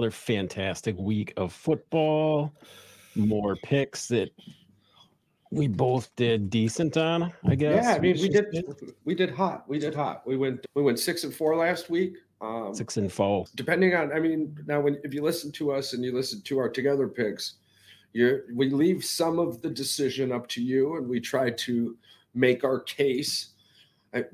Another fantastic week of football. More picks that we both did decent on, I guess. Yeah, I mean we did we did hot. We did hot. We went we went six and four last week. Um, six and four. Depending on, I mean, now when if you listen to us and you listen to our together picks, you we leave some of the decision up to you, and we try to make our case. I,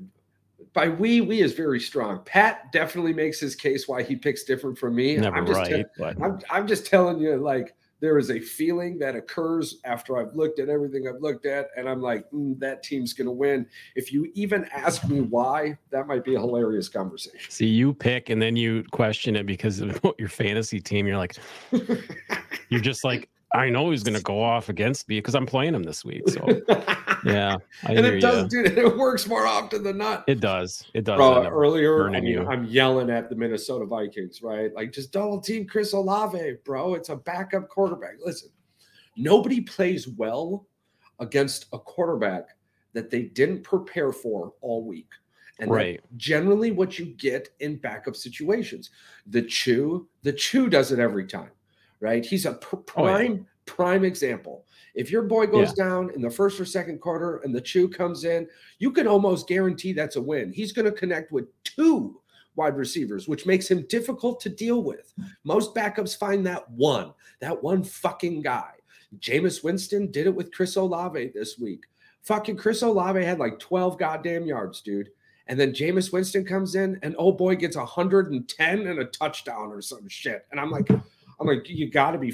by we, we is very strong. Pat definitely makes his case why he picks different from me. Never I'm just right, te- I'm, I'm just telling you, like there is a feeling that occurs after I've looked at everything I've looked at, and I'm like, mm, that team's going to win. If you even ask me why, that might be a hilarious conversation. See, you pick and then you question it because of your fantasy team. You're like, you're just like, I know he's going to go off against me because I'm playing him this week. So, yeah, I and it does, you. dude. It works more often than not. It does. It does. Bro, earlier, I mean, I'm yelling at the Minnesota Vikings, right? Like, just double team Chris Olave, bro. It's a backup quarterback. Listen, nobody plays well against a quarterback that they didn't prepare for all week. And right. generally what you get in backup situations. The chew, the chew does it every time right? He's a pr- prime oh, yeah. prime example. If your boy goes yeah. down in the first or second quarter and the chew comes in, you can almost guarantee that's a win. He's going to connect with two wide receivers, which makes him difficult to deal with. Most backups find that one, that one fucking guy. Jameis Winston did it with Chris Olave this week. Fucking Chris Olave had like 12 goddamn yards, dude. And then Jameis Winston comes in and oh boy gets 110 and a touchdown or some shit. And I'm like, I'm like, you got to be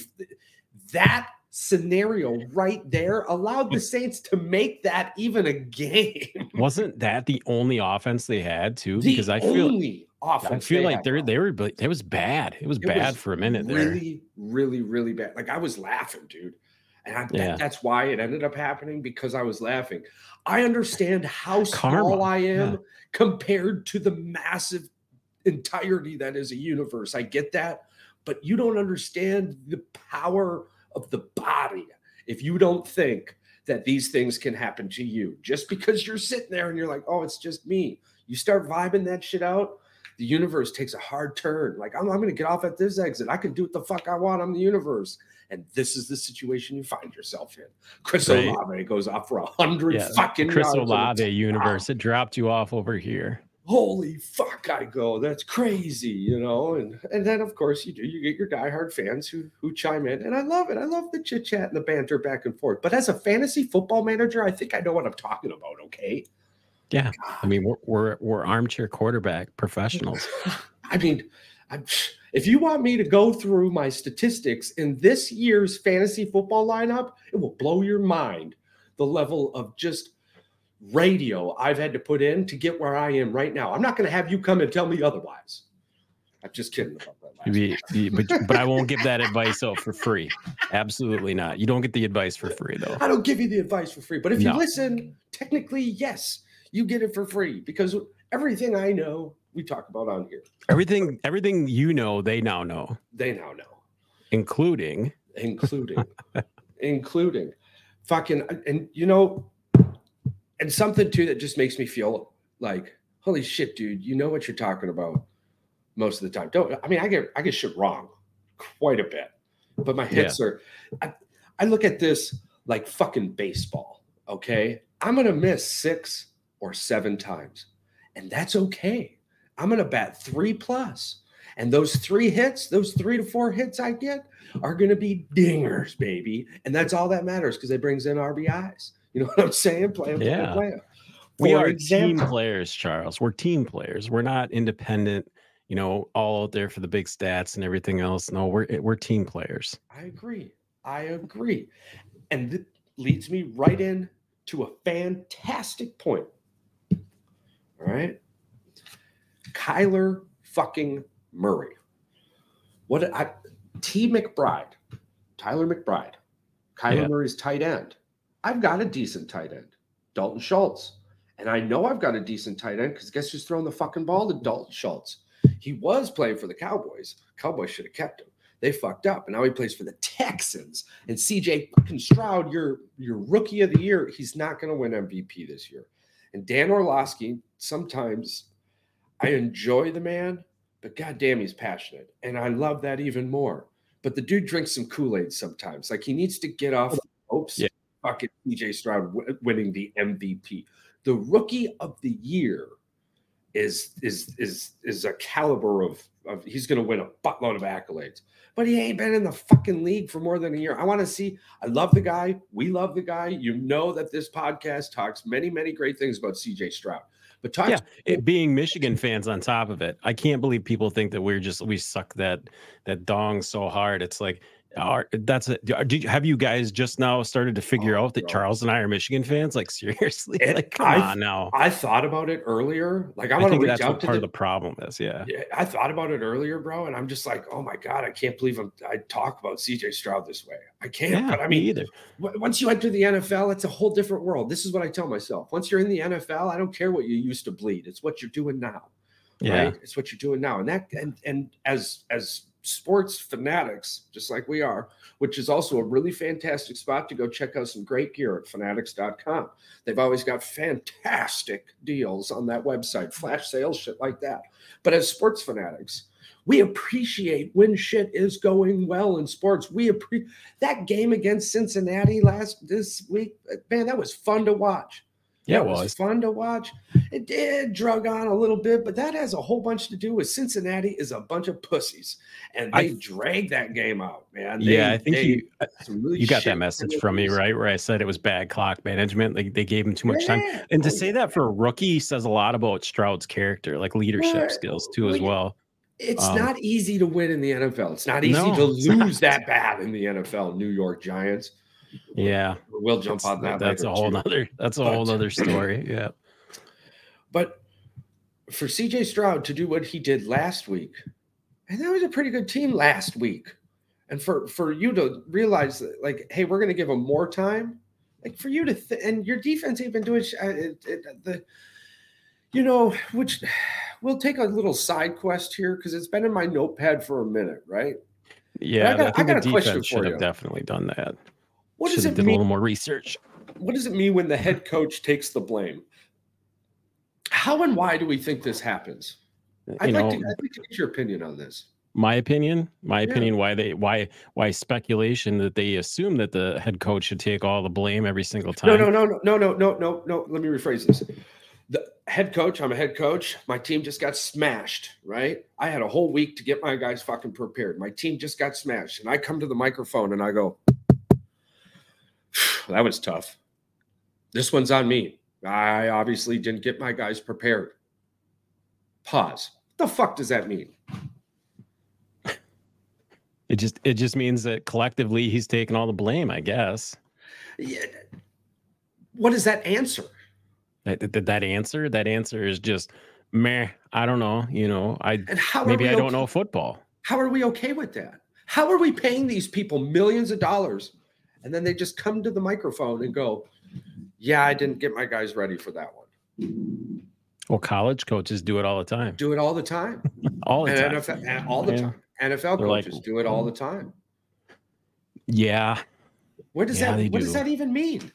that scenario right there allowed the hmm. Saints to make that even a game. Wasn't that the only offense they had too? The because I feel I feel like they they were it was bad. It was it bad was for a minute really, there. Really, really, really bad. Like I was laughing, dude. And I, yeah. that's why it ended up happening because I was laughing. I understand how Karma. small I am yeah. compared to the massive entirety that is a universe. I get that but you don't understand the power of the body if you don't think that these things can happen to you just because you're sitting there and you're like, oh, it's just me. You start vibing that shit out, the universe takes a hard turn. Like, I'm, I'm going to get off at this exit. I can do what the fuck I want. I'm the universe. And this is the situation you find yourself in. Chris right. Olave goes off for a hundred yeah. fucking Chris Olave universe. It dropped you off over here holy fuck i go that's crazy you know? And and then of course you do you get your diehard fans who who chime in and i love it i love the chit chat and the banter back and forth. But as a fantasy football manager i think i know what i'm talking about okay? Yeah God. i mean we're, we're we're armchair quarterback professionals. I mean I'm, if you want me to go through my statistics in this year's fantasy football lineup it will blow your mind. The level of just radio I've had to put in to get where I am right now. I'm not going to have you come and tell me otherwise. I'm just kidding about that. but, but I won't give that advice out for free. Absolutely not. You don't get the advice for free, though. I don't give you the advice for free. But if no. you listen, technically, yes, you get it for free because everything I know, we talk about on here. Everything, everything you know, they now know. They now know, including, including, including, fucking, and you know, and something too that just makes me feel like, holy shit, dude, you know what you're talking about most of the time. Don't I mean I get I get shit wrong quite a bit, but my hits yeah. are. I, I look at this like fucking baseball. Okay, I'm gonna miss six or seven times, and that's okay. I'm gonna bat three plus, and those three hits, those three to four hits I get, are gonna be dingers, baby, and that's all that matters because it brings in RBIs. You know what I'm saying? Play, yeah. play. We are example. team players, Charles. We're team players. We're not independent, you know, all out there for the big stats and everything else. No, we're eh, we're team players. I agree. I agree. And it leads me right in to a fantastic point. All right. Kyler fucking Murray. What I T McBride, Tyler McBride, Kyler yeah. Murray's tight end I've got a decent tight end, Dalton Schultz. And I know I've got a decent tight end because guess who's throwing the fucking ball to Dalton Schultz? He was playing for the Cowboys. Cowboys should have kept him. They fucked up, and now he plays for the Texans. And CJ fucking Stroud, your your rookie of the year, he's not going to win MVP this year. And Dan Orlovsky, sometimes I enjoy the man, but goddamn, he's passionate, and I love that even more. But the dude drinks some Kool Aid sometimes. Like he needs to get off the ropes. Yeah. Fucking CJ Stroud w- winning the MVP, the Rookie of the Year, is is is is a caliber of of he's going to win a buttload of accolades. But he ain't been in the fucking league for more than a year. I want to see. I love the guy. We love the guy. You know that this podcast talks many many great things about CJ Stroud. But talk yeah, it being Michigan fans on top of it, I can't believe people think that we're just we suck that that dong so hard. It's like are, that's it. Did you, have you guys just now started to oh, figure oh, out that bro. Charles and I are Michigan fans? Like seriously, it, like come I, on now. I thought about it earlier. Like I want to reach out to part the, of the problem is. Yeah. yeah, I thought about it earlier, bro, and I'm just like, oh my god, I can't believe I'm, I talk about CJ Stroud this way. I can't. Yeah, but I mean, me either. once you enter the NFL, it's a whole different world. This is what I tell myself. Once you're in the NFL, I don't care what you used to bleed. It's what you're doing now. Yeah, right? it's what you're doing now, and that and and as as sports fanatics, just like we are, which is also a really fantastic spot to go check out some great gear at fanatics.com. They've always got fantastic deals on that website, flash sales, shit like that. But as sports fanatics, we appreciate when shit is going well in sports. We appreciate that game against Cincinnati last this week. Man, that was fun to watch. Yeah, it was, was fun to watch. It did drug on a little bit, but that has a whole bunch to do with Cincinnati is a bunch of pussies, and they I, drag that game out, man. They, yeah, I think they, you uh, really you got that message from me, right? Where I said it was bad clock management. Like they gave him too much yeah. time, and to oh, say that for a rookie says a lot about Stroud's character, like leadership skills too, as well. It's um, not easy to win in the NFL. It's not easy no, to lose that bad in the NFL. New York Giants. Yeah, we'll jump that's, on that. That's a whole too. other. That's a but, whole other story. Yeah, but for CJ Stroud to do what he did last week, and that was a pretty good team last week, and for for you to realize that, like, hey, we're going to give him more time, like for you to th- and your defense even doing uh, it, it, the, you know, which we'll take a little side quest here because it's been in my notepad for a minute, right? Yeah, I got, I, got a question should have definitely done that. What does it did mean? a little more research. What does it mean when the head coach takes the blame? How and why do we think this happens? I'd like, know, to, I'd like to get your opinion on this. My opinion, my yeah. opinion, why they why why speculation that they assume that the head coach should take all the blame every single time. No, no, no, no, no, no, no, no, no. Let me rephrase this. The head coach, I'm a head coach. My team just got smashed, right? I had a whole week to get my guys fucking prepared. My team just got smashed. And I come to the microphone and I go, that was tough. This one's on me. I obviously didn't get my guys prepared. Pause. What the fuck does that mean? It just it just means that collectively he's taking all the blame, I guess. Yeah. What is that answer? That, that, that answer? That answer is just meh. I don't know. You know, I maybe I don't know football. How are we okay with that? How are we paying these people millions of dollars and then they just come to the microphone and go, "Yeah, I didn't get my guys ready for that one." Well, college coaches do it all the time. Do it all the time. all the and time. NFL, all the time. NFL They're coaches like, do it all the time. Yeah. What does yeah, that what do. does that even mean?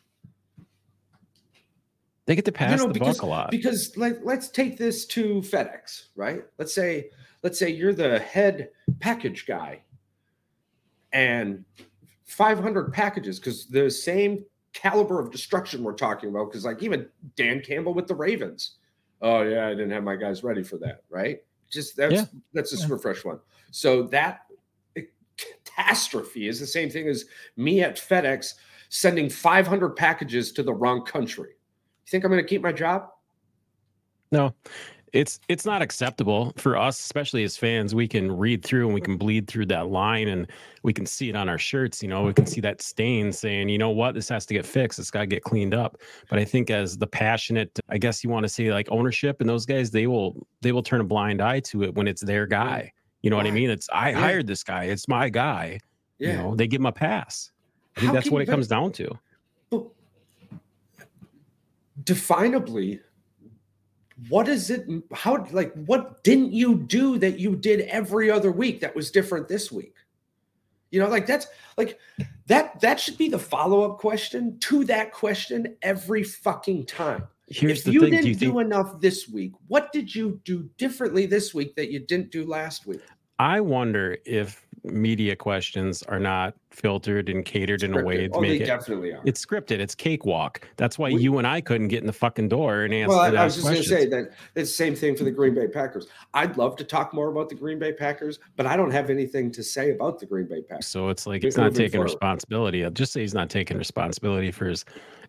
They get to pass you know, the because, buck a lot. Because like let's take this to FedEx, right? Let's say let's say you're the head package guy and 500 packages because the same caliber of destruction we're talking about. Because like even Dan Campbell with the Ravens, oh yeah, I didn't have my guys ready for that. Right? Just that's yeah. that's a yeah. super fresh one. So that eh, catastrophe is the same thing as me at FedEx sending 500 packages to the wrong country. You think I'm going to keep my job? No, it's it's not acceptable for us especially as fans. We can read through and we can bleed through that line and we can see it on our shirts you know we can see that stain saying you know what? This has to get fixed. It's got to get cleaned up. But i think as the passionate i guess you want to say like ownership and those guys they will they will turn a blind eye to it when it's their guy. You know what i mean? It's i yeah. hired this guy. It's my guy. Yeah. you know they give him a pass. I think How that's what it comes down to. Definably what is it how like what didn't you do that you did every other week that was different this week you know like that's like that that should be the follow-up question to that question every fucking time Here's if the you thing. didn't Do you do think enough this week, what did you do differently this week that you didn't do last week? I wonder if media questions are not filtered and catered in a way to oh, make they it definitely are. it's scripted. It's cakewalk. That's why We- you and I couldn't get in the fucking door and answer. well, I, I was just going to say that it's the same thing for the Green Bay Packers. I'd love to talk more about the Green Bay Packers, but I don't have anything to say about the Green Bay Packers. So it's like it's not taking forward. responsibility. I'll just say he's not taking responsibility for his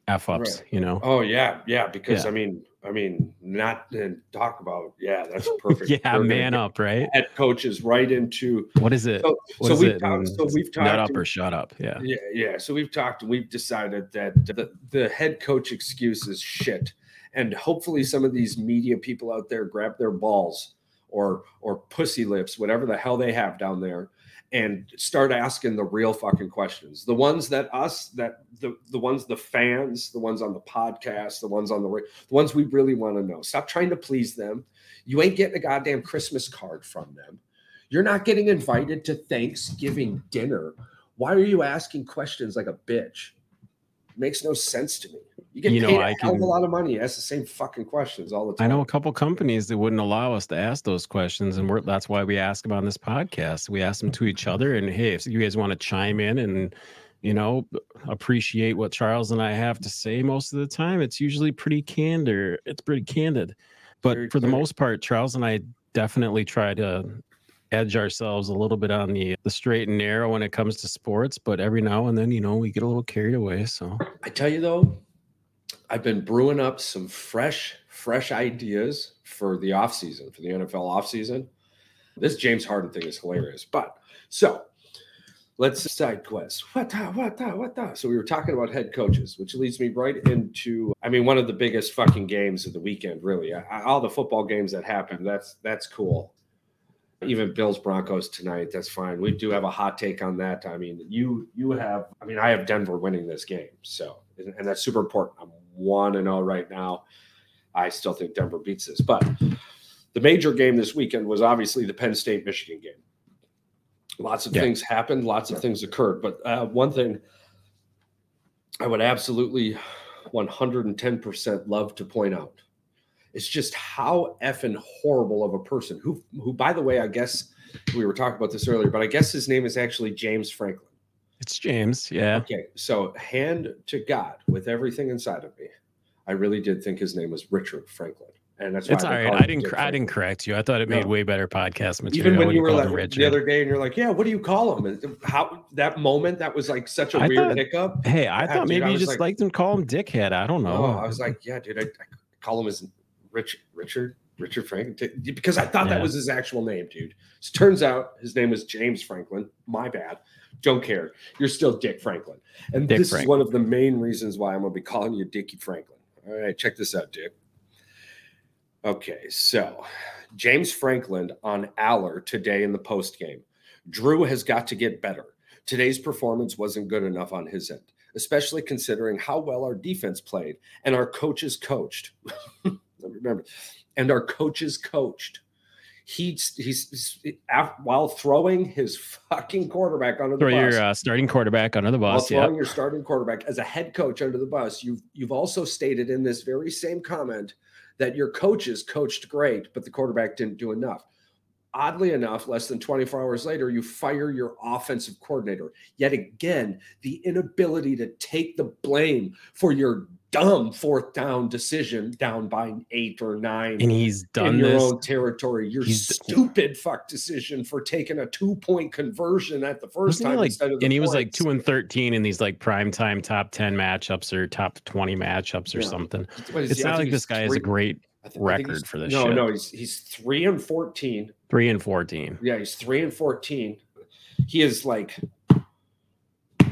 f ups. Right. You know. Oh yeah, yeah. Because Yeah. I mean, I mean, not and talk about yeah. That's perfect. yeah, We're man up, right? Head coaches right into What is it? so, so is we've it? talked. So we've talked. Nut up or shut up. Yeah. Yeah, yeah. So we've talked we've decided that the, the head coach excuse is shit. And hopefully some of these media people out there grab their balls or or pussy lips, whatever the hell they have down there, and start asking the real fucking questions. The ones that us, that the the ones the fans, the ones on the podcast, the ones on the the ones we really want to know. Stop trying to please them. You ain't getting a goddamn Christmas card from them. You're not getting invited to Thanksgiving dinner. Why are you asking questions like a bitch? makes no sense to me. You get You know, paid a I hell of can- a lot of money. Ask the same fucking questions all the time. I know a couple companies that wouldn't allow us to ask those questions, and we're, that's why we ask them on this podcast. We ask them to each other, and hey, if you guys want to chime in and you know appreciate what Charles and I have to say, most of the time it's usually pretty candor. It's pretty candid, but Very for the most part, Charles and I definitely try to edge ourselves a little bit on the the straight and narrow when it comes to sports. But every now and then, you know, we get a little carried away. So I tell you though, I've been brewing up some fresh, fresh ideas for the offseason, for the NFL offseason. This James Harden thing is hilarious. But so let's side quest. What the, what the, what the? So we were talking about head coaches, which leads me right into, I mean, one of the biggest fucking games of the weekend, really. I- All the football games that happened, that's that's cool. Even Bills Broncos tonight, that's fine. We do have a hot take on that. I mean, you you have, I mean, I have Denver winning this game, so and that's super important. I'm one and zero right now. I still think Denver beats this, but the major game this weekend was obviously the Penn State Michigan game. Lots of Yeah. things happened, lots of things occurred, but uh, one thing I would absolutely 110% love to point out is just how effing horrible of a person who, who, by the way, I guess we were talking about this earlier, but I guess his name is actually James Franklin. It's James. Yeah. Okay, so hand to God with everything inside of me, I really did think his name was Richard Franklin, and that's why It's I've right. I didn't. Dick I Franklin. didn't correct you. I thought it made No. way better podcast material. Even when when you were like him the other day, and you're like, "Yeah, what do you call him?" How that moment that was like such a I weird thought- hiccup. Hey, I thought dude, maybe I you just like- liked him call him dickhead. I don't know. Oh, I was like, "Yeah, dude, I, I call him as Richard, Richard, Richard Franklin," because I thought that was his actual name, dude. So turns out his name was James Franklin. My bad. Don't care. You're still Dick Franklin, and Dick this is one of the main reasons why I'm gonna be calling you Dickie Franklin. All right, check this out, Dick. Okay, so James Franklin on Aller today in the post game. Drew has got to get better. Today's performance wasn't good enough on his end, especially considering how well our defense played and our coaches coached. Remember, and our coaches coached. He's he's, while throwing his fucking quarterback under the Throw bus your uh, starting quarterback under the bus. Yeah. throwing your starting quarterback as a head coach under the bus, you've you've also stated in this very same comment that your coaches coached great, but the quarterback didn't do enough. Oddly enough, less than 24 hours later, you fire your offensive coordinator. Yet again, the inability to take the blame for your dumb fourth down decision down by eight or nine And he's done in your this. own territory. Your He's- stupid fuck decision for taking a two point conversion at the 1st Wasn't time like, instead of the and he was like two and thirteen in these like prime time top ten matchups or top twenty matchups or Yeah. something. It's he? Not like this guy has a great I thi- I think record for this No, shit. no, he's he's three and fourteen. three and fourteen. Yeah, he's three and fourteen. He is like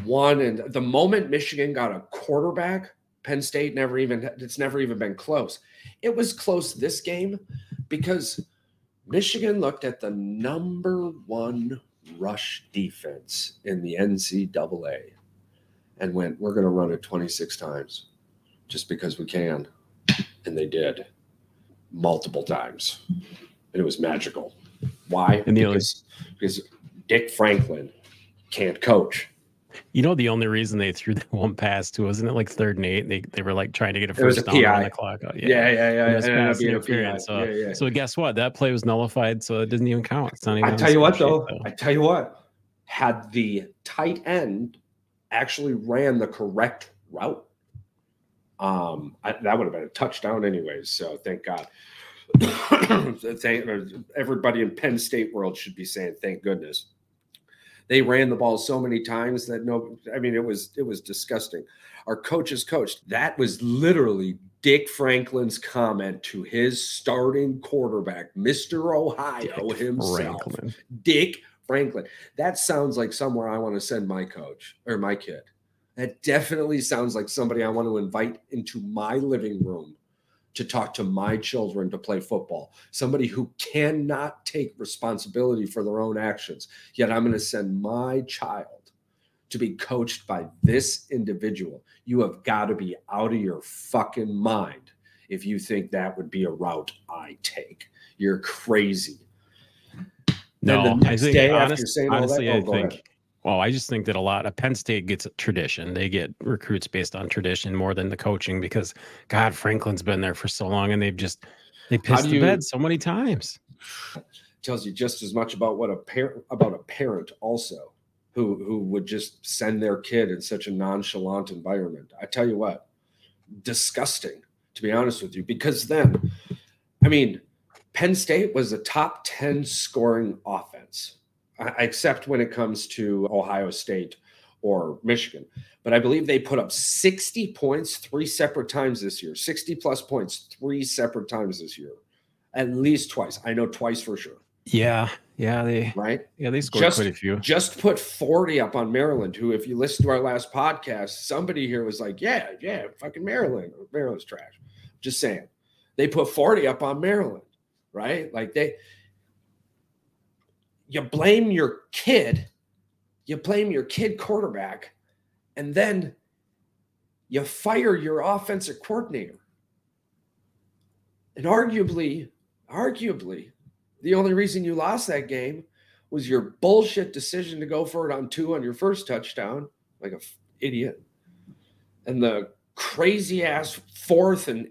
one and the moment Michigan got a quarterback, Penn State never even it's never even been close. It was close this game because Michigan looked at the number one rush defense in the NCAA and went, We're gonna run it 26 times just because we can. And they did multiple times. And it was magical. Why? And the only- because, because Dick Franklin can't coach. You know, the only reason they threw that one pass to wasn't it like third and eight? They they were like trying to get a first down on the clock. Oh, yeah, yeah, yeah. yeah. Pass interference. So, yeah, yeah. so guess what? That play was nullified, so it doesn't even count. It's not even. I tell you what, though, though. I tell you what. Had the tight end actually ran the correct route, um, I, that would have been a touchdown, anyways. So thank God. thank everybody in Penn State world should be saying thank goodness they ran the ball so many times that no, I mean, it was it was disgusting. Our coaches coached. That was literally Dick Franklin's comment to his starting quarterback, Mr. Ohio Dick himself. Franklin. Dick Franklin. That sounds like somewhere I want to send my coach or my kid. That definitely sounds like somebody I want to invite into my living room to talk to my children to play football, somebody who cannot take responsibility for their own actions. Yet I'm going to send my child to be coached by this individual. You have got to be out of your fucking mind if you think that would be a route I take. You're crazy. No, I think honest, honestly, that, oh, I think ahead. Well, I just think that a lot of Penn State gets a tradition. They get recruits based on tradition more than the coaching because God, Franklin's been there for so long and they've just they pissed the bed so many times. Tells you just as much about what a parent about a parent also who who would just send their kid in such a nonchalant environment. I tell you what, disgusting to be honest with you, because then, I mean, Penn State was a top 10 scoring offense except when it comes to Ohio State or Michigan. But I believe they put up 60 points three separate times this year, 60 plus points three separate times this year, at least twice. I know twice for sure. Yeah. Yeah. They, right. Yeah. They scored just, quite a few. Just put 40 up on Maryland, who, if you listen to our last podcast, somebody here was like, yeah, yeah, fucking Maryland. Maryland's trash. Just saying. They put 40 up on Maryland, right? Like they, you blame your kid, you blame your kid quarterback, and then you fire your offensive coordinator. And arguably, arguably, the only reason you lost that game was your bullshit decision to go for it on two on your first touchdown, like a f- idiot, and the crazy ass fourth and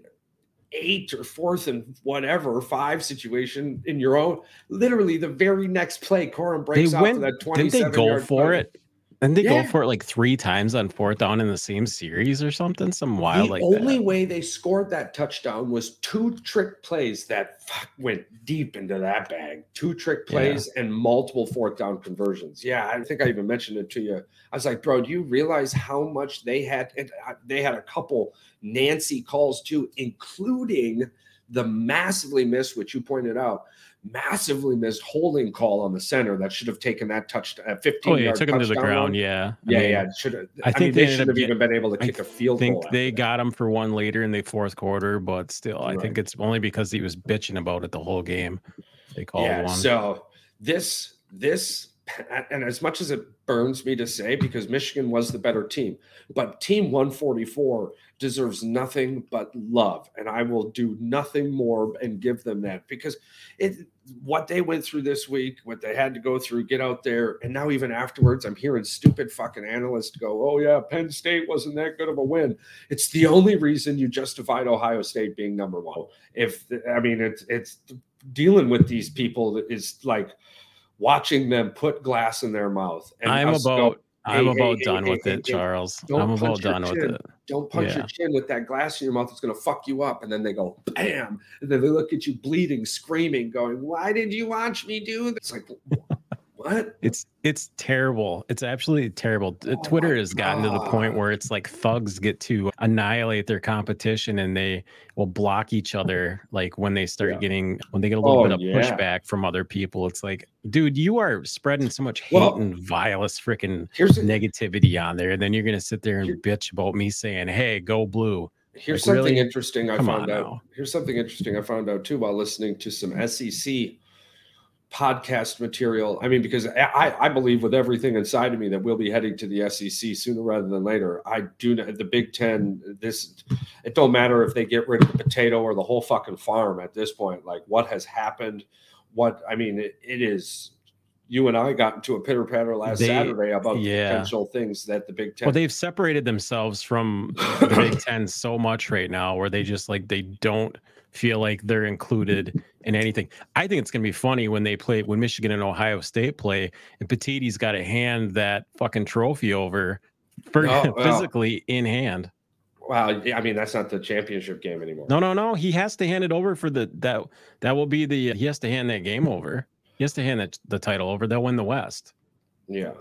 eight or fourth and whatever five situation in your own. Literally, the very next play, Corum breaks they went, out for that twenty-seven. Didn't they go for play. it? And they yeah. go for it like three times on fourth down in the same series or something. Some wild the like only that. way they scored that touchdown was two trick plays that went deep into that bag. Two trick plays yeah. and multiple fourth down conversions. Yeah, I think I even mentioned it to you. I was like, bro, do you realize how much they had? Uh, they had a couple Nancy calls too, including the massively missed, which you pointed out, massively missed holding call on the center that should have taken that touch uh, 15 oh, yeah, took him to the ground. Yeah. Yeah. I mean, yeah. Should have. I, I think mean, they, they should have even been able to kick I a field I think they got him for one later in the fourth quarter, but still, I right. think it's only because he was bitching about it the whole game. They called yeah, one. So this, this, and as much as it burns me to say, because Michigan was the better team, but Team 144 deserves nothing but love. And I will do nothing more and give them that because it what they went through this week, what they had to go through, get out there. And now, even afterwards, I'm hearing stupid fucking analysts go, Oh, yeah, Penn State wasn't that good of a win. It's the only reason you justified Ohio State being number one. If I mean, it's, it's dealing with these people is like watching them put glass in their mouth. And I'm about. Go, I'm hey, about hey, done hey, with it, Charles. I'm about done chin. with it. Don't punch yeah. your chin with that glass in your mouth. It's going to fuck you up. And then they go, bam. And then they look at you bleeding, screaming, going, Why did you watch me do this? It's like, what? It's it's terrible. It's absolutely terrible. Oh Twitter has gotten to the point where it's like thugs get to annihilate their competition and they will block each other like when they start yeah. getting when they get a little oh, bit of yeah. pushback from other people. It's like, dude, you are spreading so much hate well, and vilest freaking negativity on there. And then you're gonna sit there and bitch about me saying, Hey, go blue. Here's like, something really? interesting I Come found out. Now. Here's something interesting I found out too while listening to some SEC podcast material. I mean, because I, I believe with everything inside of me that we'll be heading to the SEC sooner rather than later. I do not, the Big Ten. This it don't matter if they get rid of the potato or the whole fucking farm at this point. Like what has happened? What I mean, it, it is you and I got into a pitter patter last They- Saturday about yeah. potential things that the Big Ten. Well, they've separated themselves from the Big Ten so much right now, where they just like they don't feel like they're included in anything. I think it's gonna be funny when they play when Michigan and Ohio State play, and Petitti's got to hand that fucking trophy over for Oh, physically in hand. wow, I mean that's not the championship game anymore. No, no, no. He has to hand it over for the that that will be the he has to hand that game over. He has to hand that, the title over. They'll win the West. Yeah.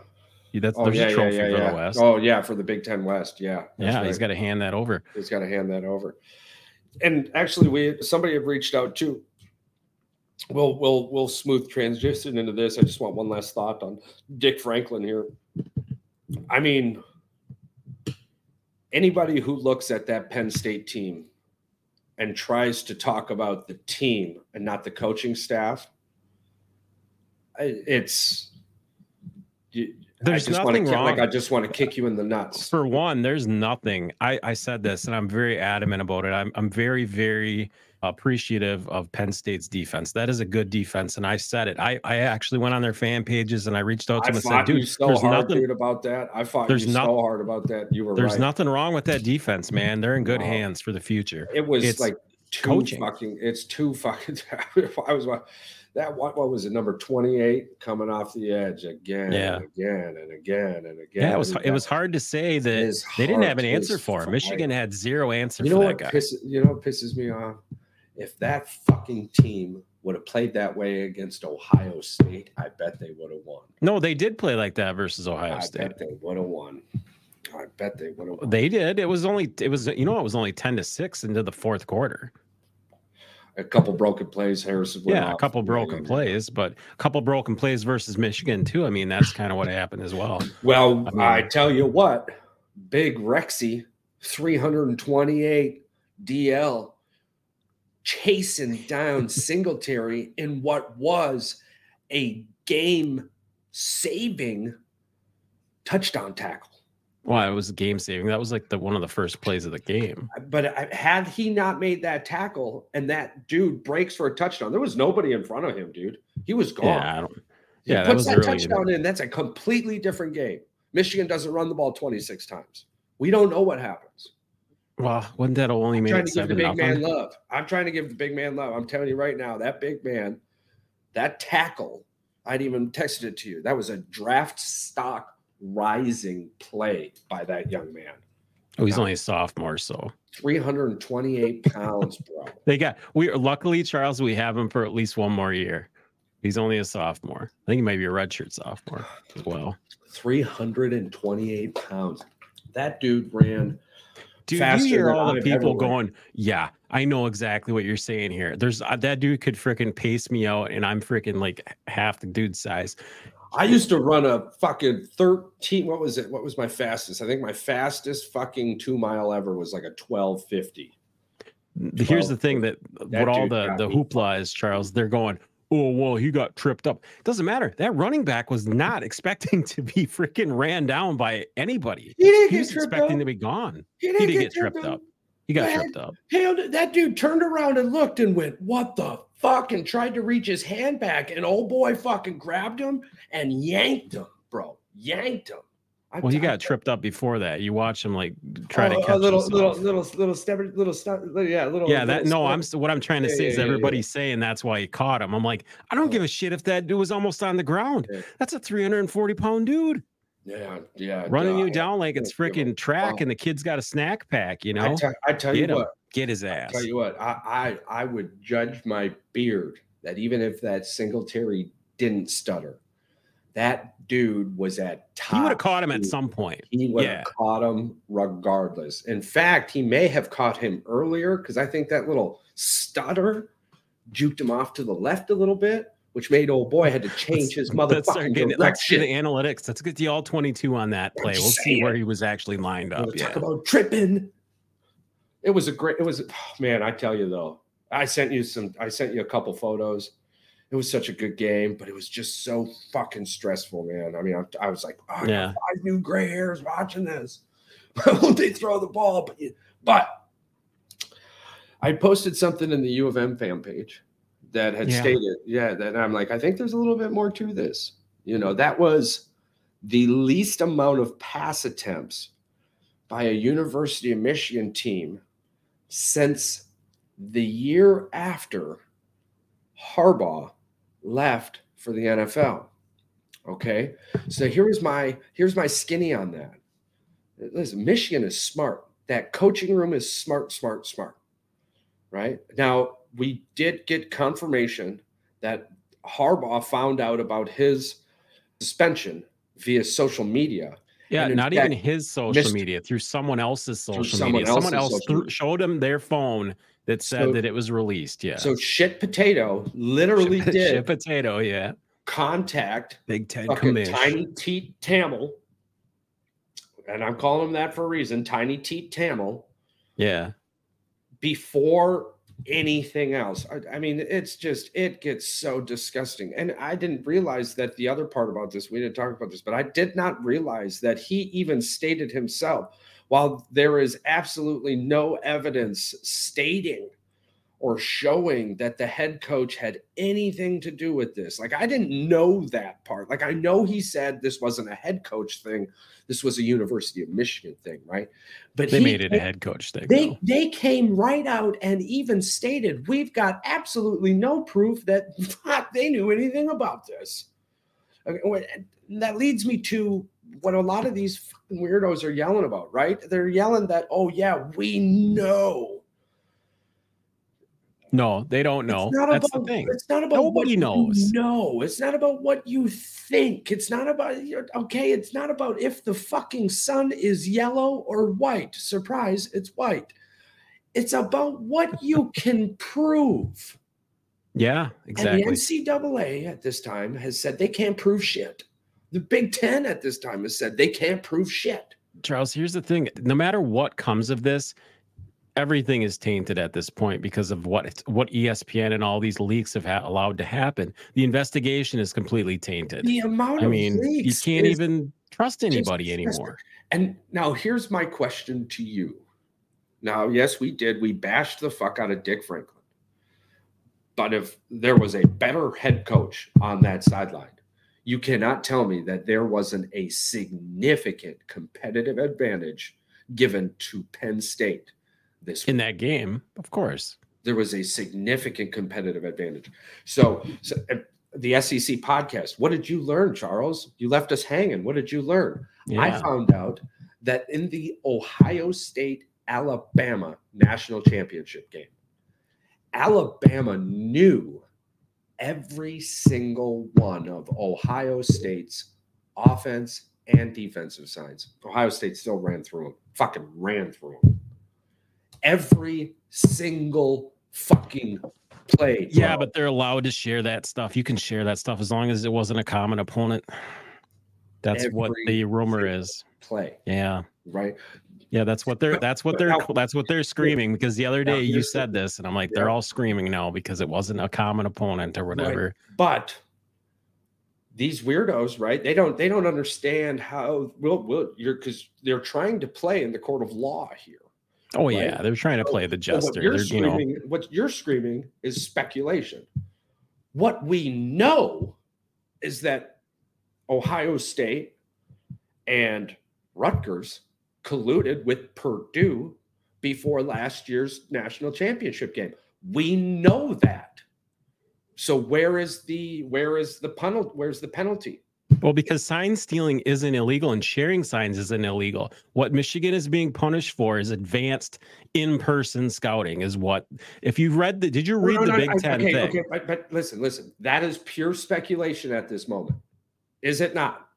That's Oh there's yeah, a yeah, trophy yeah, for yeah. the West. Oh yeah, for the Big Ten West. Yeah. yeah, he's got to hand that over. He's got to hand that over. And actually, we somebody had reached out too. We'll we'll we'll smooth transition into this. I just want one last thought on Dick Franklin here. I mean, anybody who looks at that Penn State team and tries to talk about the team and not the coaching staff, it's. There's I just want nothing to wrong. like I just want to kick you in the nuts. For one, there's nothing. I, I said this and I'm very adamant about it. I'm, I'm very, very appreciative of Penn State's defense. That is a good defense. And I said it. I, I actually went on their fan pages and I reached out to I them and said, dude, so there's hard, nothing, dude, about that. I fought There's you not- so hard about that. You were there's right. nothing wrong with that defense, man. They're in good No. hands for the future. It was it's like two coaching. fucking. It's too fucking. I was wa- that. What, what was it? Number twenty eight coming off the edge again, Yeah. and again, and again, and again. Yeah, it was it was hard to say that they didn't have an answer for him. Michigan had zero answer You know for what that guy. pisses? You know what pisses me off? If that fucking team would have played that way against Ohio State, I bet they would have won. No, they did play like that versus Ohio I State. bet they would have won. I bet they would have won. They did. It was only it was you know it was only ten to six into the fourth quarter. A couple broken plays. Harrison. Yeah, a couple broken plays, but a couple broken plays versus Michigan too. I mean, that's kind of what happened as well. Well, I I, tell you what, Big Rexy, 328 DL, chasing down Singletary in what was a game saving touchdown tackle. Well, it was game saving. That was like the one of the first plays of the game. But had he not made that tackle and that dude breaks for a touchdown, there was nobody in front of him, dude. He was gone. Yeah, I don't. He Yeah, that puts that early touchdown in. That's a completely different game. Michigan doesn't run the ball 26 times. We don't know what happens. Well, wouldn't that only I'm made trying to give the big man love. I'm trying to give the big man love. I'm telling you right now, that big man, that tackle, I'd even texted it to you. That was a draft stock rising play by that young man. Oh, he's only a sophomore, so 328 pounds, bro. they got. We are luckily Charles, we have him for at least one more year. He's only a sophomore. I think he might be a redshirt sophomore as well. 328 pounds. That dude ran. Dude, faster you hear all the people going, "Yeah, I know exactly what you're saying here." There's uh, that dude could freaking pace me out, and I'm freaking like half the dude's size. I used to run a fucking 13. What was it? What was my fastest? I think my fastest fucking two mile ever was like a 1250. Here's the thing that, That what all the the hoopla is, Charles. They're going, "Oh well, he got tripped up." Doesn't matter. That running back was not expecting to be freaking ran down by anybody. He didn't He was tripped expecting up. to be gone. He He didn't, didn't get tripped up. He got Go tripped up. Hell, that dude turned around and looked and went, "What the fuck?" and tried to reach his hand back, and old boy fucking grabbed him and yanked him, bro. Yanked him. I- Well, he got tripped up before that. You watch him like try oh, to Oh, catch a little, little, little, little step, little step, yeah, little. Yeah, that little no, I'm what I'm trying to Yeah, say yeah, is yeah, everybody's saying that's why he caught him. I'm like, I don't Oh. give a shit if that dude was almost on the ground. That's a 340 pound dude Yeah, yeah, running you down like it's don't give a freaking track, and the kid's got a snack pack. You I know, tell, I tell you him. what, get his ass. I tell you what, I, I, I would judge my beard that even if that Singletary didn't stutter, that dude was at top. He would have caught him at some point. He would Yeah. have caught him regardless. In fact, he may have caught him earlier because I think that little stutter juked him off to the left a little bit, which made old boy had to change his Let's start motherfucking getting. Let's get the analytics. Let's get the all 22 on that play. We'll see where he was actually lined up. wanna Yeah. Talk about tripping. It was a great. It was oh, man. I tell you though, I sent you some. I sent you a couple photos. It was such a good game, but it was just so fucking stressful, man. I mean, I, I was like, oh, Yeah. five new gray hairs watching this. Won't they throw the ball? But, you- but I posted something in the U of M fan page that had Yeah. stated, yeah, that I'm like, I think there's a little bit more to this. You know, that was the least amount of pass attempts by a University of Michigan team since the year after Harbaugh left for the NFL. Okay. So here's my here's my skinny on that. Listen, Michigan is smart. That coaching room is smart, smart, smart. Right? Now, we did get confirmation that Harbaugh found out about his suspension via social media. Yeah, not even his social media, through someone else's social someone media. Else's someone else showed him their phone that said so, that it was released. Yeah. So shit potato literally shit, did shit potato, yeah. Contact Big Ted Tiny Teat Tamil. And I'm calling him that for a reason, Tiny Teat Tamil. Yeah. Before anything else. I, I, mean, it's just it gets so disgusting. And I didn't realize that the other part about this, we didn't talk about this, but I did not realize that he even stated himself, while there is absolutely no evidence stating or showing that the head coach had anything to do with this. Like I didn't know that part. Like I know he said this wasn't a head coach thing. This was a University of Michigan thing, right? But they he, made it a head coach thing. They though. they came right out and even stated we've got absolutely no proof that they knew anything about this. That leads me to what a lot of these weirdos are yelling about, right? They're yelling that, oh yeah, we know no, they don't know. That's about, the thing. It's not about nobody knows. No, it's not about what you think. It's not about okay. It's not about if the fucking sun is yellow or white. Surprise, it's white. It's about what you can prove. Yeah, exactly. And the NCAA at this time has said they can't prove shit. The Big Ten at this time has said they can't prove shit. Charles, here's the thing: no matter what comes of this, everything is tainted at this point because of what what ESPN and all these leaks have ha- allowed to happen. The investigation is completely tainted. The amount I mean, you can't even trust anybody anymore. And now here's my question to you. Now, yes, we did. We bashed the fuck out of Dick Franklin. But if there was a better head coach on that sideline, you cannot tell me that there wasn't a significant competitive advantage given to Penn State this in that game, of course. There was a significant competitive advantage. So, so uh, the SEC podcast, what did you learn, Charles? You left us hanging. What did you learn? Yeah. I found out that in the Ohio State Alabama national championship game, Alabama knew every single one of Ohio State's offense and defensive signs. Ohio State still ran through them, fucking ran through them every single fucking play. Bro. Yeah, but they're allowed to share that stuff. You can share that stuff as long as it wasn't a common opponent. That's every what the rumor is. Play. Yeah. Right. Yeah, that's what they're that's what they're that's what they're screaming because the other day you said this and I'm like they're all screaming now because it wasn't a common opponent or whatever. Right. But these weirdos, right? They don't they don't understand how well, well you're because they're trying to play in the court of law here. Oh right? yeah, they're trying to play the jester. So what, you're screaming, you know... what you're screaming is speculation. What we know is that Ohio State and Rutgers colluded with Purdue before last year's national championship game. We know that. So where is the where is the penalty? Where's the penalty? Well, because sign stealing isn't illegal and sharing signs isn't illegal. What Michigan is being punished for is advanced in-person scouting. Is what if you read the? Did you read no, no, the Big Ten okay, thing? Okay, but, but listen, listen. That is pure speculation at this moment, is it not?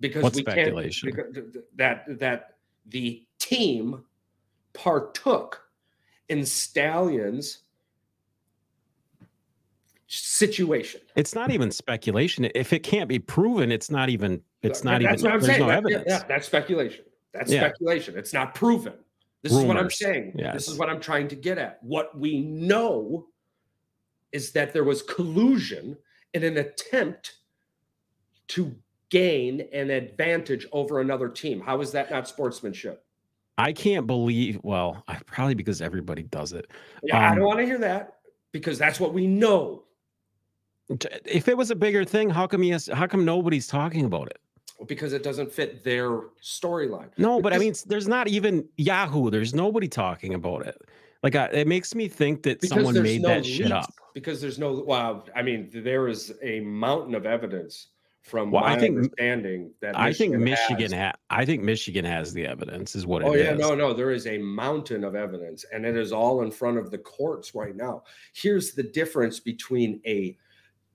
Because what we speculation? can't because that that the team partook in Stalions situation. It's not even speculation. If it can't be proven, it's not even. It's not that's even. What I'm there's saying. no evidence. Yeah, that's speculation. That's yeah. speculation. It's not proven. This Rumors. is what I'm saying. Yes. This is what I'm trying to get at. What we know is that there was collusion in an attempt to gain an advantage over another team. How is that not sportsmanship? I can't believe. Well, I probably because everybody does it. Yeah, um, I don't want to hear that because that's what we know. If it was a bigger thing, how come yes? How come nobody's talking about it? because it doesn't fit their storyline. No, but I mean, there's not even Yahoo. There's nobody talking about it. Like, I, it makes me think that someone made no that leaks, shit up. Because there's no. Well, I mean, there is a mountain of evidence from well, I think, understanding that I think Michigan has, ha- I think Michigan has the evidence is what it is. oh, yeah, no, no, there is a mountain of evidence and it is all in front of the courts right now. Here's the difference between a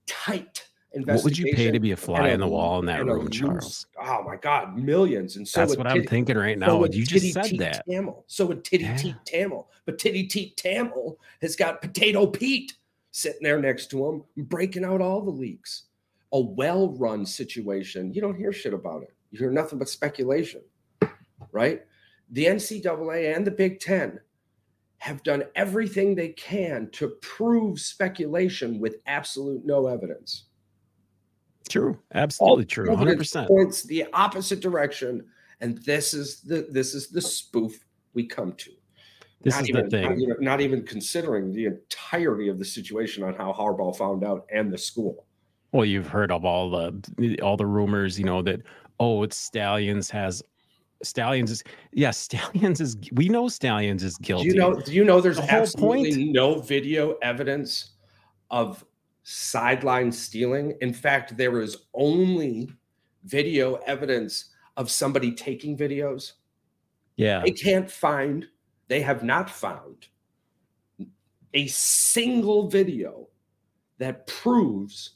tight what would you pay to be a fly in the wall in that room, Charles? Oh my God, millions! And so that's what I'm thinking right now. So you just said that. Thamel. So would Titty yeah. Teat Thamel, but Titty Teat Thamel has got Potato Pete sitting there next to him, breaking out all the leaks. A well-run situation, you don't hear shit about it. You hear nothing but speculation, right? The NCAA and the Big Ten have done everything they can to prove speculation with absolute no evidence. True. Absolutely true. 100%. Points the opposite direction and this is the this is the spoof we come to. This not is even, the thing. Not, know, not even considering the entirety of the situation on how Harbaugh found out and the school. Well, you've heard of all the all the rumors, you know, that oh, it's Stalions has Stalions is yeah, Stalions is we know Stalions is guilty. Do you know do you know there's the absolutely point? no video evidence of sideline stealing. In fact, there is only video evidence of somebody taking videos. Yeah. They can't find, they have not found a single video that proves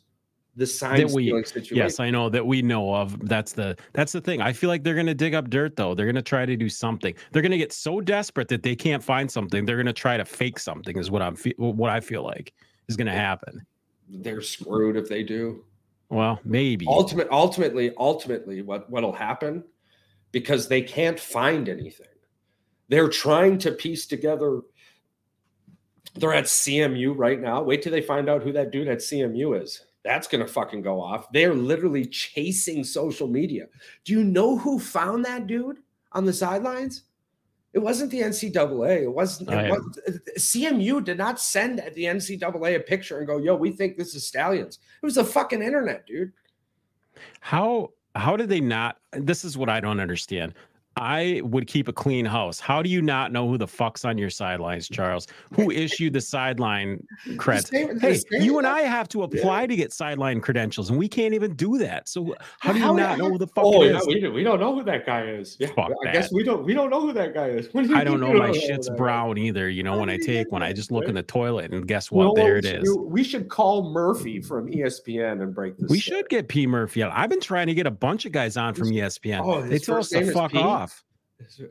the sign that we, situation. Yes, I know that we know of. That's the that's the thing. I feel like they're gonna dig up dirt though. They're gonna try to do something. They're gonna get so desperate that they can't find something. They're gonna try to fake something. Is what I'm what I feel like is gonna happen they're screwed if they do. Well, maybe. Ultimate, ultimately, ultimately, what what'll happen because they can't find anything. They're trying to piece together. They're at CMU right now. Wait till they find out who that dude at CMU is. That's gonna fucking go off. They're literally chasing social media. Do you know who found that dude on the sidelines? It wasn't the NCAA. It wasn't, it was, CMU did not send the NCAA a picture and go, "Yo, we think this is Stalions. It was the fucking internet, dude. How how did they not? This is what I don't understand. I would keep a clean house. How do you not know who the fuck's on your sidelines, Charles? Who issued the sideline creds? Hey, you and I have to apply yeah. to get sideline credentials, and we can't even do that. So how do you how, not know who the fuck oh, yeah, We, do, we don't know who that guy is. Yeah, fuck I that. guess we don't we don't know who that guy is. Do I don't know my shit's brown either. You know, when I take when I just look in the toilet and guess what? Well, there it is. We should call Murphy from ESPN and break this. We story. should get P Murphy out. I've been trying to get a bunch of guys on from ESPN. Oh, they tell us to fuck off.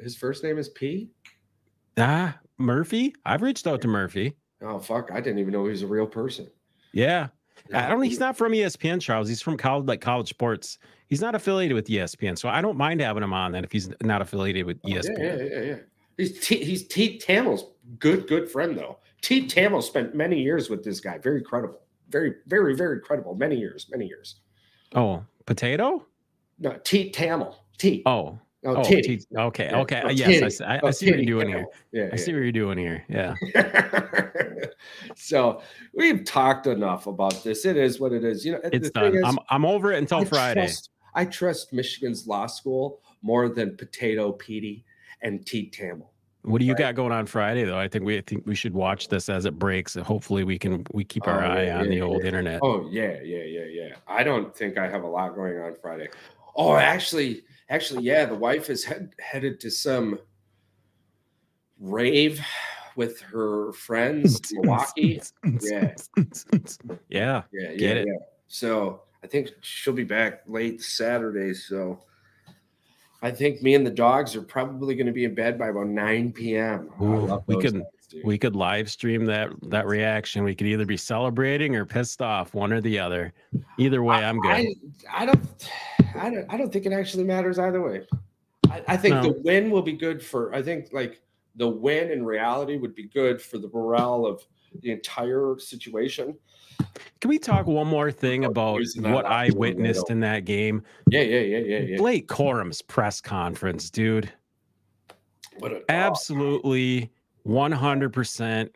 His, first name is P. Ah, Murphy. I've reached out to Murphy. Oh fuck! I didn't even know he was a real person. Yeah, I don't. Know. He's not from ESPN, Charles. He's from college, like college sports. He's not affiliated with ESPN, so I don't mind having him on. That if he's not affiliated with ESPN. Oh, yeah, yeah, yeah, yeah. He's T, he's Teat Thamel's good good friend though. Teat Thamel spent many years with this guy. Very credible. Very very very credible. Many years. Many years. Oh, potato. No, Teat Thamel. Teat. Oh, Oh, oh titty. okay, yeah. okay. Oh, yes, I, I, I, oh, see what you're doing here. Yeah, I see what you're doing here. Yeah. so we've talked enough about this. It is what it is. You know, it's done. Is, I'm I'm over it until Friday. Trust, I trust Michigan's law school more than Potato Petey and Teat Thamel. What do you right? got going on Friday though? I think we I think we should watch this as it breaks, and hopefully we can we keep our oh, eye yeah, on the old internet. Oh yeah, yeah, yeah, yeah. I don't think I have a lot going on Friday. Oh, actually, actually, yeah, the wife is head, headed to some rave with her friends, Milwaukee. Yeah, yeah, yeah, yeah, yeah. So I think she'll be back late Saturday. So I think me and the dogs are probably going to be in bed by about 9 p.m. Ooh, we could we could live stream that that reaction. We could either be celebrating or pissed off, one or the other. Either way, I, am good. I, I, don't I don't I don't think it actually matters either way. I, I think no. the win will be good for I think like the win in reality would be good for the morale of the entire situation. Can we talk one more thing about what I witnessed in that game? Yeah, yeah, yeah, yeah, yeah. Blake Corum's press conference, dude. What a absolutely 100%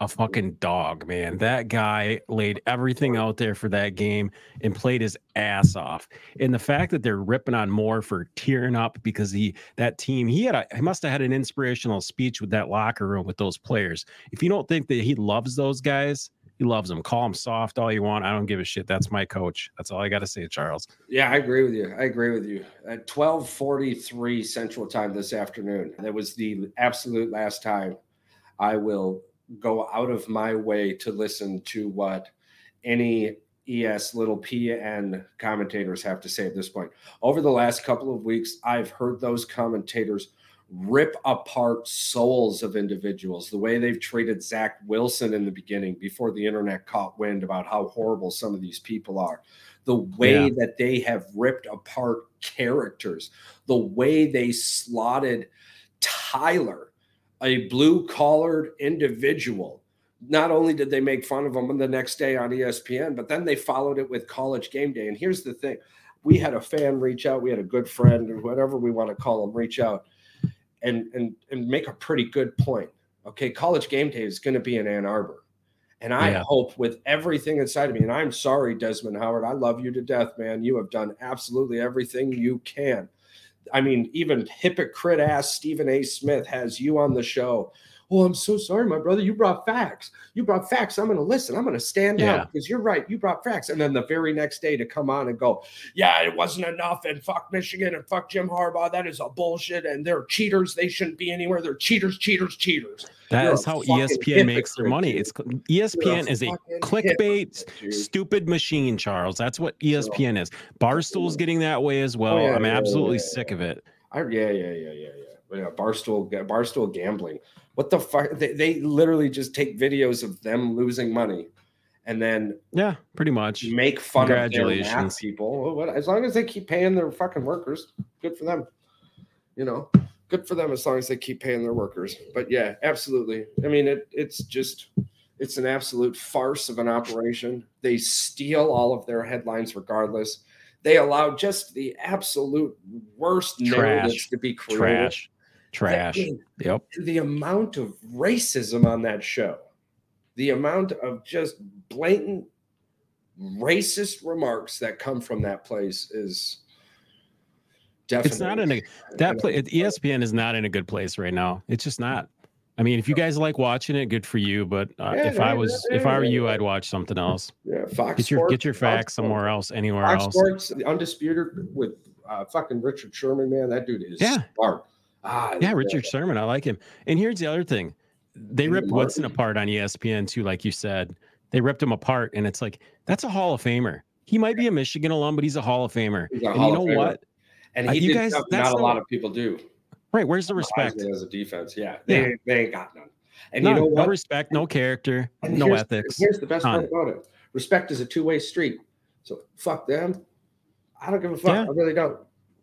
a fucking dog, man. That guy laid everything out there for that game and played his ass off. And the fact that they're ripping on Moore for tearing up because he that team he had a he must have had an inspirational speech with that locker room with those players. If you don't think that he loves those guys, he loves them. Call him soft all you want. I don't give a shit. That's my coach. That's all I got to say, Charles. Yeah, I agree with you. I agree with you. At 12:43 Central Time this afternoon, that was the absolute last time I will go out of my way to listen to what any ES little PN commentators have to say at this point. Over the last couple of weeks, I've heard those commentators rip apart souls of individuals. The way they've treated Zach Wilson in the beginning before the internet caught wind about how horrible some of these people are. The way yeah. that they have ripped apart characters, the way they slotted Tyler a blue collared individual. Not only did they make fun of him the next day on ESPN, but then they followed it with college game day. And here's the thing we had a fan reach out, we had a good friend, or whatever we want to call him, reach out and, and, and make a pretty good point. Okay, college game day is going to be in Ann Arbor. And I yeah. hope with everything inside of me, and I'm sorry, Desmond Howard, I love you to death, man. You have done absolutely everything you can I mean, even hypocrite ass Stephen A. Smith has you on the show. Oh, I'm so sorry, my brother. You brought facts. You brought facts. I'm going to listen. I'm going to stand yeah. because you're right. You brought facts. And then the very next day to come on and go, yeah, it wasn't enough. And fuck Michigan and fuck Jim Harbaugh. That is a bullshit. And they're cheaters. They shouldn't be anywhere. They're cheaters, cheaters, cheaters. That you're is how ESPN makes their money. It's ESPN is a clickbait, stupid machine, Charles. That's what ESPN so, is. Barstool's getting that way as oh, well. Oh, yeah, I'm yeah, absolutely sick of it. I, yeah, yeah, yeah, yeah, yeah. Yeah, Barstool, Barstool gambling. What the fuck? They, they literally just take videos of them losing money and then yeah, pretty much make fun of their people. As long as they keep paying their fucking workers, good for them. You know, good for them as long as they keep paying their workers. But yeah, absolutely. I mean, it, it's just it's an absolute farce of an operation. They steal all of their headlines regardless. They allow just the absolute worst Trash. narratives to be created. Trash. Trash. yep. The amount of racism on that show, the amount of just blatant racist remarks that come from that place is definitely. It's not in a that place. ESPN is not in a good place right now. It's just not. I mean, if you guys like watching it, good for you. But uh, yeah, if I was, yeah, if I were you, I'd watch something else. Yeah, Fox. Get your Sports, get your facts Fox somewhere else, anywhere Fox else. Sports, the undisputed with uh, fucking Richard Sherman, man. That dude is yeah. smart. Ah, yeah, Richard Sherman. I like him. And here's the other thing. They ripped Woodson apart on ESPN too, like you said. They ripped him apart, and it's like that's a Hall of Famer. He might be a Michigan alum, but he's a Hall of Famer. and you know what? And he uh, you guys, not a lot of people do. Right. Where's the respect as a defense? Yeah, they, yeah. they ain't got none. And none, you know what? No respect, no character, and no here's, ethics. Here's the best part about it: respect is a two way street. So fuck them. I don't give a fuck. Yeah. I really don't.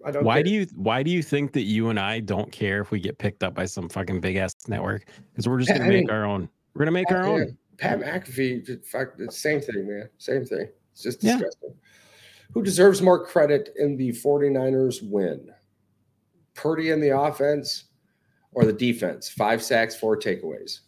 I don't. Why care. do you Why do you think that you and I don't care if we get picked up by some fucking big ass network? Because we're just gonna I make mean, our own. We're gonna make Pat, our own. Yeah. Pat McAfee, fuck, same thing, man. Same thing. It's just disgusting. Yeah. Who deserves more credit in the 49ers win? Purdy in the offense or the defense? Five sacks, four takeaways.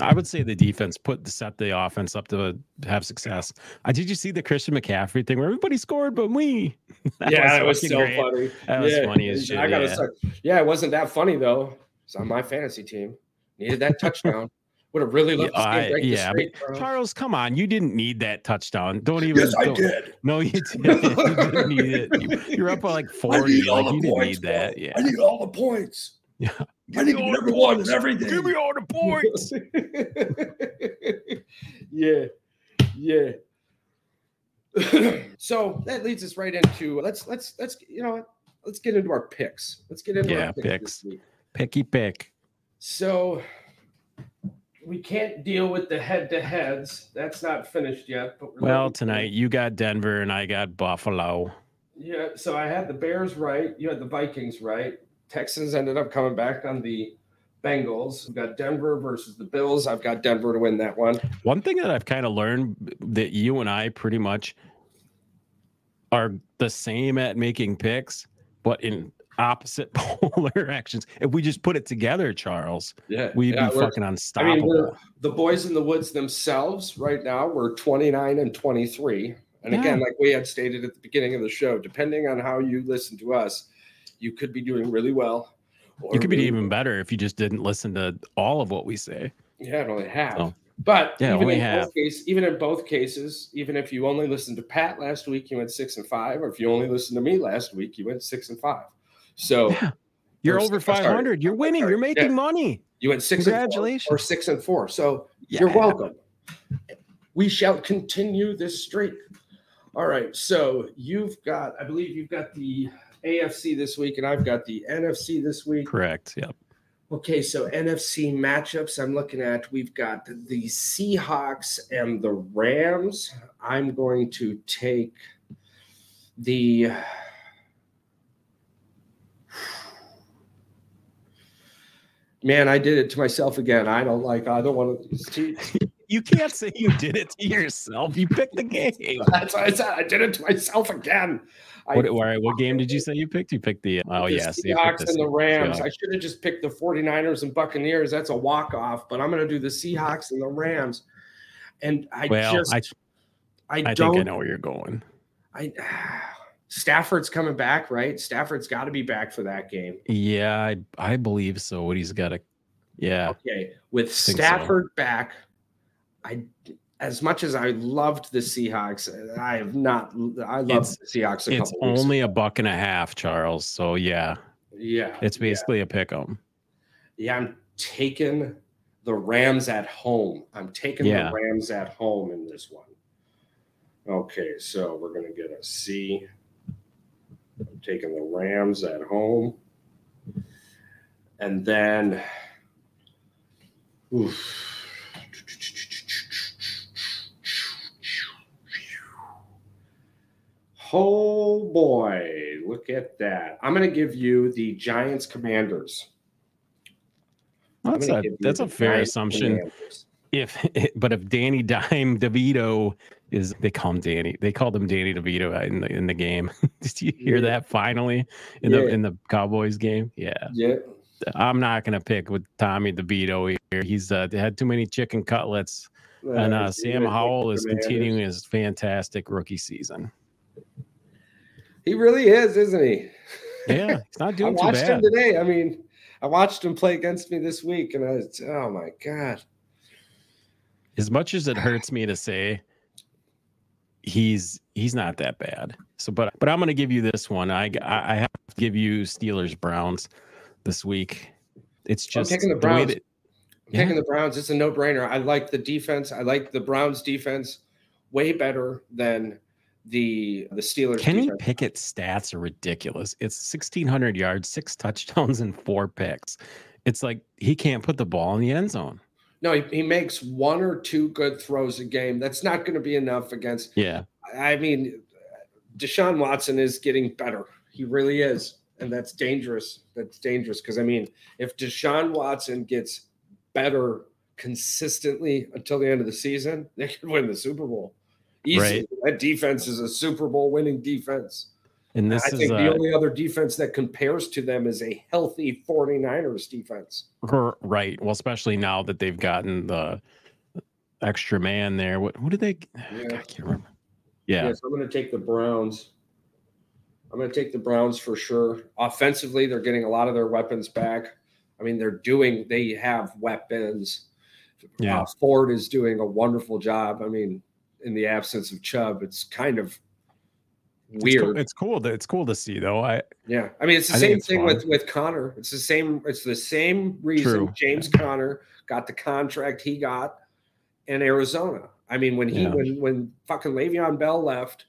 I would say the defense put the set the offense up to have success. Uh, did you see the Christian McCaffrey thing where everybody scored but we? That yeah, was it was so great. funny. That was funny as shit. I gotta yeah. Start. yeah, it wasn't that funny though. It's on my fantasy team. Needed that touchdown. Would have really loved yeah, to see yeah, but Charles, come on, you didn't need that touchdown. Don't even. Yes, don't, I did. No, you didn't. you didn't need it. You, are up by like forty. Like you didn't need bro. that. Yeah, I need all the points. Yeah, I need everyone and everything. Give me all the points. yeah, yeah. so that leads us right into let's let's let's you know let's get into our picks. Let's get into yeah, our picks. picks. Picky pick. So we can't deal with the head to heads. That's not finished yet. But well, tonight you got Denver and I got Buffalo. Yeah, so I had the Bears right. You had the Vikings right. Texans ended up coming back on the Bengals. We've got Denver versus the Bills. I've got Denver to win that one. One thing that I've kind of learned that you and I pretty much are the same at making picks, but in opposite polar actions. If we just put it together, Charles, yeah, we'd yeah, be fucking I unstoppable. mean, the boys in the woods themselves right now. We're 29 and 23. And again, like we had stated at the beginning of the show, depending on how you listen to us, you could be doing really well. or you could be really- even better if you just didn't listen to all of what we say. Yeah, only half. So, but yeah, even in half. both case, even in both cases, even if you only listened to Pat last week, you went six and five, or if you only listened to me last week, you went six and five. So Yeah. You're over s- sorry. 500. You're winning. You're making Yeah. money. you went six Congratulations. and four, or six and four. So You're welcome. We shall continue this streak. All right. So you've got, I believe you've got the AFC this week, and I've got the NFC this week. Correct. Yep. Okay. So NFC matchups I'm looking at, we've got the Seahawks and the Rams. I'm going to take the. Man, I did it to myself again. I don't like. I don't want to. You can't say you did it to yourself. You picked the game. That's what I said. I did it to myself again. I, What, right, what game did you say you picked? You picked the oh the yeah, so picked Seahawks and the Seahawks. Rams. I should have just picked the 49ers and Buccaneers. That's a walk off, but I'm going to do the Seahawks and the Rams. And I Well, just, I I, I don't, think I know where you're going. I, Stafford's coming back, right? Stafford's got to be back for that game. Yeah, I I believe so. What he's got to yeah. Okay, with Think so. Stafford back, I as much as I loved the Seahawks, I have not. I love the Seahawks. A It's only a buck and a half, Charles. So yeah, yeah. it's yeah. basically a pick 'em. Yeah, I'm taking the Rams at home. I'm taking Yeah. the Rams at home in this one. Okay, so we're going to get a C. I'm taking the Rams at home. And then, oof. Oh boy, look at that. I'm going to give you the Giants Commanders. That's a that's a fair Giants assumption. Commanders. If but if Danny Dime DeVito is they call him Danny, they called him Danny DeVito in the in the game. Did you hear Yeah. that finally in the in the Cowboys game? Yeah. Yeah. I'm not gonna pick with Tommy DeVito here. He's uh, had too many chicken cutlets, and uh, Sam Howell is continuing his fantastic rookie season. He really is, isn't he? Yeah, he's not I doing too watched him today. I mean, I watched him play against me this week, and I was, oh my god. As much as it hurts me to say, he's he's not that bad. So, but but I'm gonna give you this one. I I I have to give you Steelers Browns this week. It's I'm just taking the Browns. that- I'm taking the Browns. It's a no-brainer. I like the defense. I like the Browns defense way better than the the Steelers Kenny defense. Pickett's stats are ridiculous. It's 1,600 yards, six touchdowns, and four picks. It's like he can't put the ball in the end zone. No, he, he makes one or two good throws a game. That's not going to be enough against Yeah, I mean, Deshaun Watson is getting better. He really is. And that's dangerous. That's dangerous because, I mean, if Deshaun Watson gets better consistently until the end of the season, they could win the Super Bowl. Easily. That defense is a Super Bowl winning defense. and this I is think the uh, only other defense that compares to them is a healthy 49ers defense. right. Well, especially now that they've gotten the extra man there. What what did they? Yeah. I can't remember. Yeah, Yes, I'm going to take the Browns. I'm going to take the Browns for sure. Offensively, they're getting a lot of their weapons back. I mean, they're doing, they have weapons. Yeah. Uh, Ford is doing a wonderful job. I mean, in the absence of Chubb, it's kind of It's weird. cool- It's cool. To, it's cool to see though. I Yeah, I mean, it's the I same it's thing fun. with with Conner. It's the same. It's the same reason True. James Conner got the contract he got in Arizona. I mean, when he Yeah. when when fucking Le'Veon Bell left,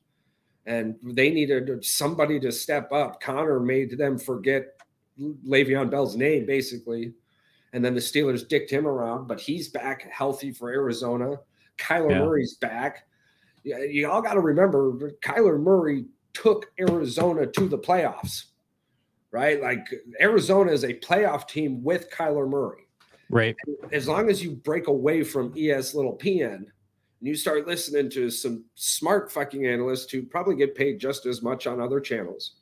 and they needed somebody to step up, Conner made them forget Le'Veon Bell's name basically, and then the Steelers dicked him around. But he's back healthy for Arizona. Kyler Yeah. Murray's back. Yeah, you all got to remember Kyler Murray took Arizona to the playoffs, right? Like Arizona is a playoff team with Kyler Murray. right. As long as you break away from ES little PN and you start listening to some smart fucking analysts who probably get paid just as much on other channels,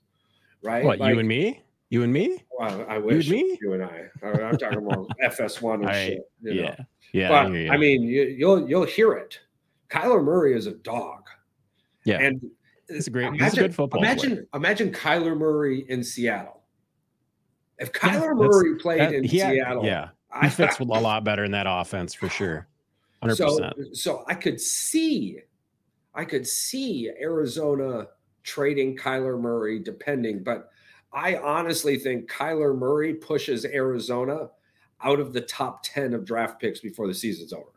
right? What Like- you and me? You and me? Well, I wish you and, me? you and I. I'm talking about FS1 and I, shit. You yeah, know? yeah. but I, I mean, you, you'll you'll hear it. Kyler Murray is a dog. Yeah, and it's a great, imagine, he's a good football Imagine, player. imagine Kyler Murray in Seattle. If Kyler Yeah, Murray played That- in had- Seattle, yeah, I he fits a lot better in that offense for sure. Hundred so, percent. so I could see, I could see Arizona trading Kyler Murray, depending. But I honestly think Kyler Murray pushes Arizona out of the top ten of draft picks before the season's over.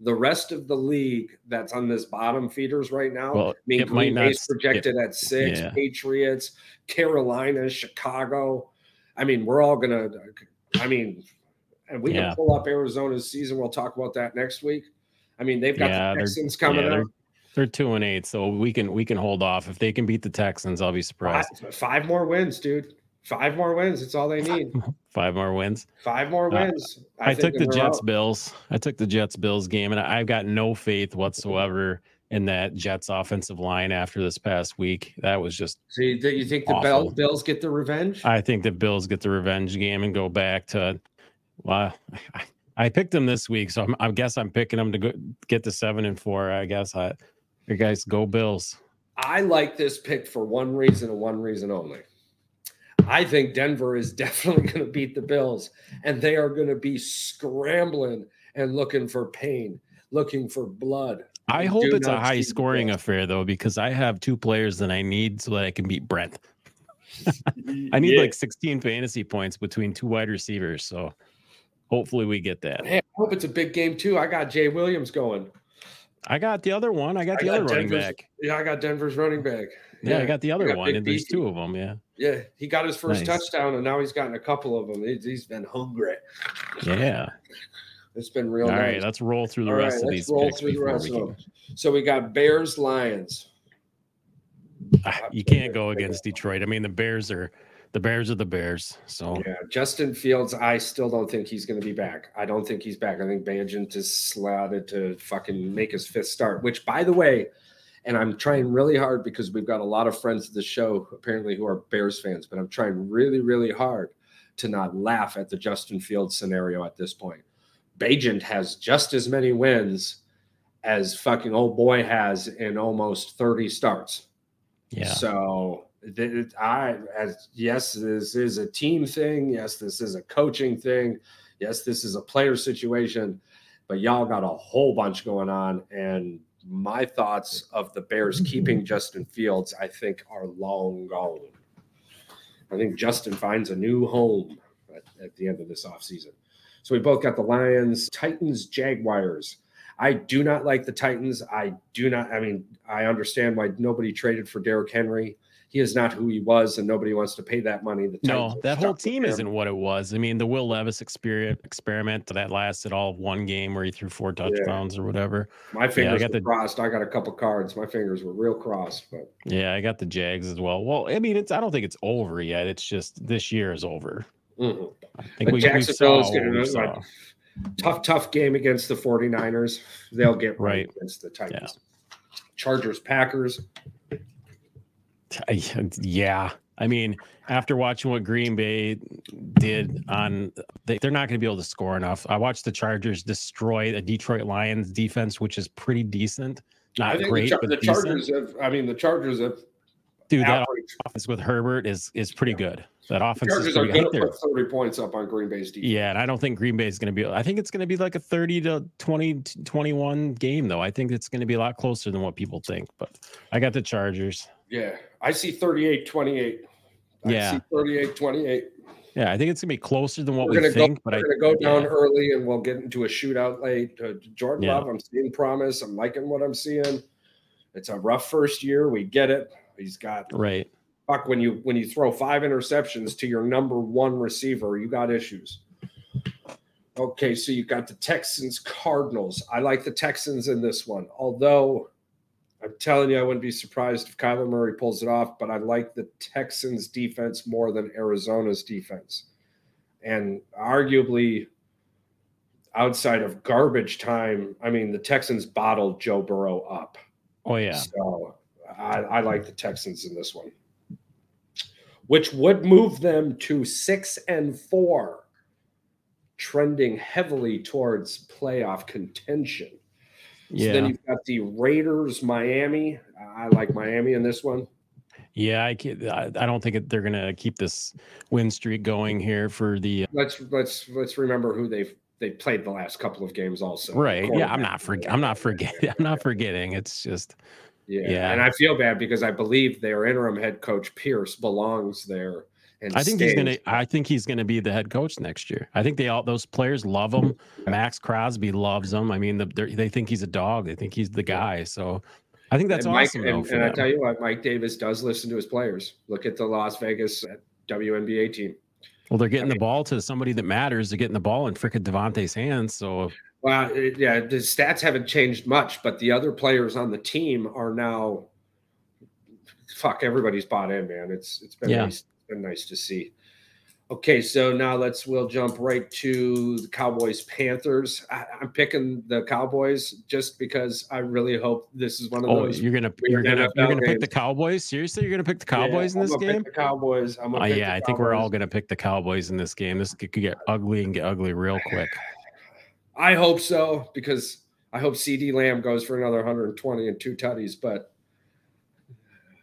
The rest of the league that's on this bottom feeders right now, Well, I mean, it might Green not Bay's projected at six, yeah. Patriots, Carolina, Chicago. I mean, we're all gonna. I mean, and we Yeah. can pull up Arizona's season. We'll talk about that next week. I mean, they've got Yeah, the Texans coming up. They're two and eight, so we can we can hold off. If they can beat the Texans, I'll be surprised. Five, five more wins, dude. Five more wins. It's all they need. Five more wins. Five more Uh, wins. I, took the Jets out. Bills. I took the Jets Bills game, and I've got no faith whatsoever in that Jets offensive line after this past week. That was just. So you, th- you think the Awful. Bell, Bills get the revenge? I think the Bills get the revenge game and go back to. Well, I, I picked them this week, so I'm, I guess I'm picking them to go, get to seven and four. I guess I, you guys go Bills. I like this pick for one reason and one reason only. I think Denver is definitely going to beat the Bills, and they are going to be scrambling and looking for pain, looking for blood. I I hope it's a high scoring affair though, because I have two players that I need so that I can beat Brent. I need Yeah. like 16 fantasy points between two wide receivers. So hopefully we get that. Hey, I hope it's a big game too. I got Jay Williams going. I got the other one. I got I the got other running back. Yeah, I got Denver's running back. Yeah, I got the other got one. And there's two of them. Yeah. Yeah, he got his first Nice. touchdown, and now he's gotten a couple of them. He's, he's been hungry. Yeah. It's been real. All nice. right. Let's roll through the All rest right, of let's these roll through the rest of them. So we got Bears, Lions. Ah, You can't go against Detroit. I mean, the Bears are the Bears are the Bears. So Yeah, Justin Fields. I still don't think he's going to be back. I don't think he's back. I think Bagent is slotted to fucking make his fifth start. Which, by the way, and I'm trying really hard because we've got a lot of friends of the show apparently who are Bears fans, but I'm trying really, really hard to not laugh at the Justin Fields scenario at this point. Bagent has just as many wins as fucking old boy has in almost 30 starts. yeah. So I, as yes, this is a team thing. Yes, this is a coaching thing. Yes, this is a player situation. But y'all got a whole bunch going on, and my thoughts of the Bears keeping Justin Fields, I think, are long gone. I think Justin finds a new home at, at the end of this offseason. So we both got the Lions, Titans, Jaguars. I do not like the Titans. I do not. I mean, I understand why nobody traded for Derrick Henry. He is not who he was, and nobody wants to pay that money. The No, that whole team isn't what it was. I mean, the Will Levis experiment experiment that lasted all of one game where he threw four touchdowns or whatever. My fingers got were the- crossed. I got a couple cards. My fingers were real crossed, but Yeah, I got the Jags as well. Well, I mean, it's I don't think it's over yet. It's just this year is over. mhm. I think But we, Jacksonville is we look like- tough, tough game against the 49ers. They'll get right, Right. against the Titans. Chargers, Packers. I- yeah. I mean, after watching what Green Bay did on, they, they're not going to be able to score enough. I watched the Chargers destroy the Detroit Lions defense, which is pretty decent. I Not think great, the, but the decent. Chargers have. I mean, the Chargers have. Dude, that average. offense with Herbert is is pretty good. That offense is Chargers are pretty good. I going to put 30 points up on Green Bay's defense. Yeah, and I don't think Green Bay is going to be. I think it's going to be like a 30 to 20 21 game though. I think it's going to be a lot closer than what people think. But I got the Chargers. Yeah. I see 38 28. I Yeah. see 38 28. Yeah, I think it's going to be closer than what We're we gonna think. go. but We're gonna go down yeah. early, and we'll get into a shootout late. Uh, Jordan Yeah. Love, I'm seeing promise. I'm liking what I'm seeing. It's a rough first year. We get it. He's got right. fuck when you when you throw five interceptions to your number one receiver, you got issues. Okay, so you got the Texans Cardinals. I like the Texans in this one, although I'm telling you, I wouldn't be surprised if Kyler Murray pulls it off. But I like the Texans defense more than Arizona's defense, and arguably outside of garbage time, I mean the Texans bottled Joe Burrow up. Oh yeah. So I, I like the Texans in this one. which would move them to six and four, trending heavily towards playoff contention. Yeah. So then you've got the Raiders, Miami. I like Miami in this one. Yeah, I can't, I don't think they're going to keep this win streak going here for the. Uh let's let's let's remember who they've they played the last couple of games also. Right. Yeah, I'm not forget. I'm not forgetting. I'm not forgetting. It's just. Yeah. yeah. And I feel bad because I believe their interim head coach Pierce belongs there. I think he's gonna. I think he's gonna be the head coach next year. I think they all those players love him. Maxx Crosby loves him. I mean, the, they think he's a dog. They think he's the guy. So I think that's and awesome. Mike, and, and I tell you what, Mike Davis does listen to his players. Look at the Las Vegas uh, WNBA team. Well, they're getting I mean, the ball to somebody that matters. They're getting the ball in frickin' Davante's hands. So, well, uh, yeah, the stats haven't changed much, but the other players on the team are now. Fuck, everybody's bought in, man. It's it's been yeah. nice, been nice to see. Okay, so now let's we'll jump right to the Cowboys Panthers. I, am picking the Cowboys just because I really hope this is one of oh, those. You're gonna you're gonna you're gonna pick the Cowboys. Seriously, you're gonna pick the Cowboys yeah, in this game? the Cowboys. I'm uh, yeah, I think we're all gonna pick the Cowboys in this game. This could, could get ugly and get ugly real quick. I hope so because I hope CeeDee Lamb goes for another 120 and two tutties, but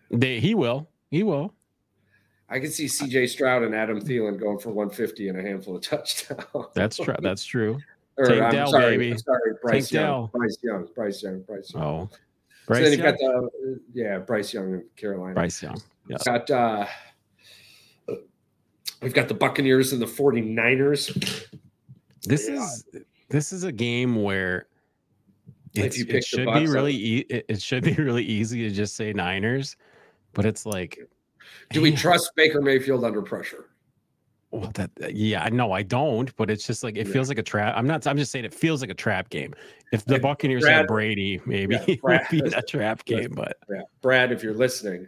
they he will. He will. I can see CJ Stroud and Adam Thielen going for 150 and a handful of touchdowns. That's true. That's true. or, Tank I'm Dell, sorry, baby. I'm sorry, Bryce Tank Young. Dell. Bryce Young. Bryce Young. Bryce Young. Oh. Bryce so then you've got the yeah, Bryce Young in Carolina. Bryce Young. Yeah. Got uh we've got the Buccaneers and the 49ers. This yeah. is this is a game where it should be really e- it should be really easy to just say Niners, but it's like do we trust Baker Mayfield under pressure? Well, that yeah, no, I don't. But it's just like it yeah. feels like a trap. I'm not. I'm just saying it feels like a trap game. If the Buccaneers Brad, had Brady, maybe yeah, Brad, it would be a trap game. But yeah. Brad, if you're listening,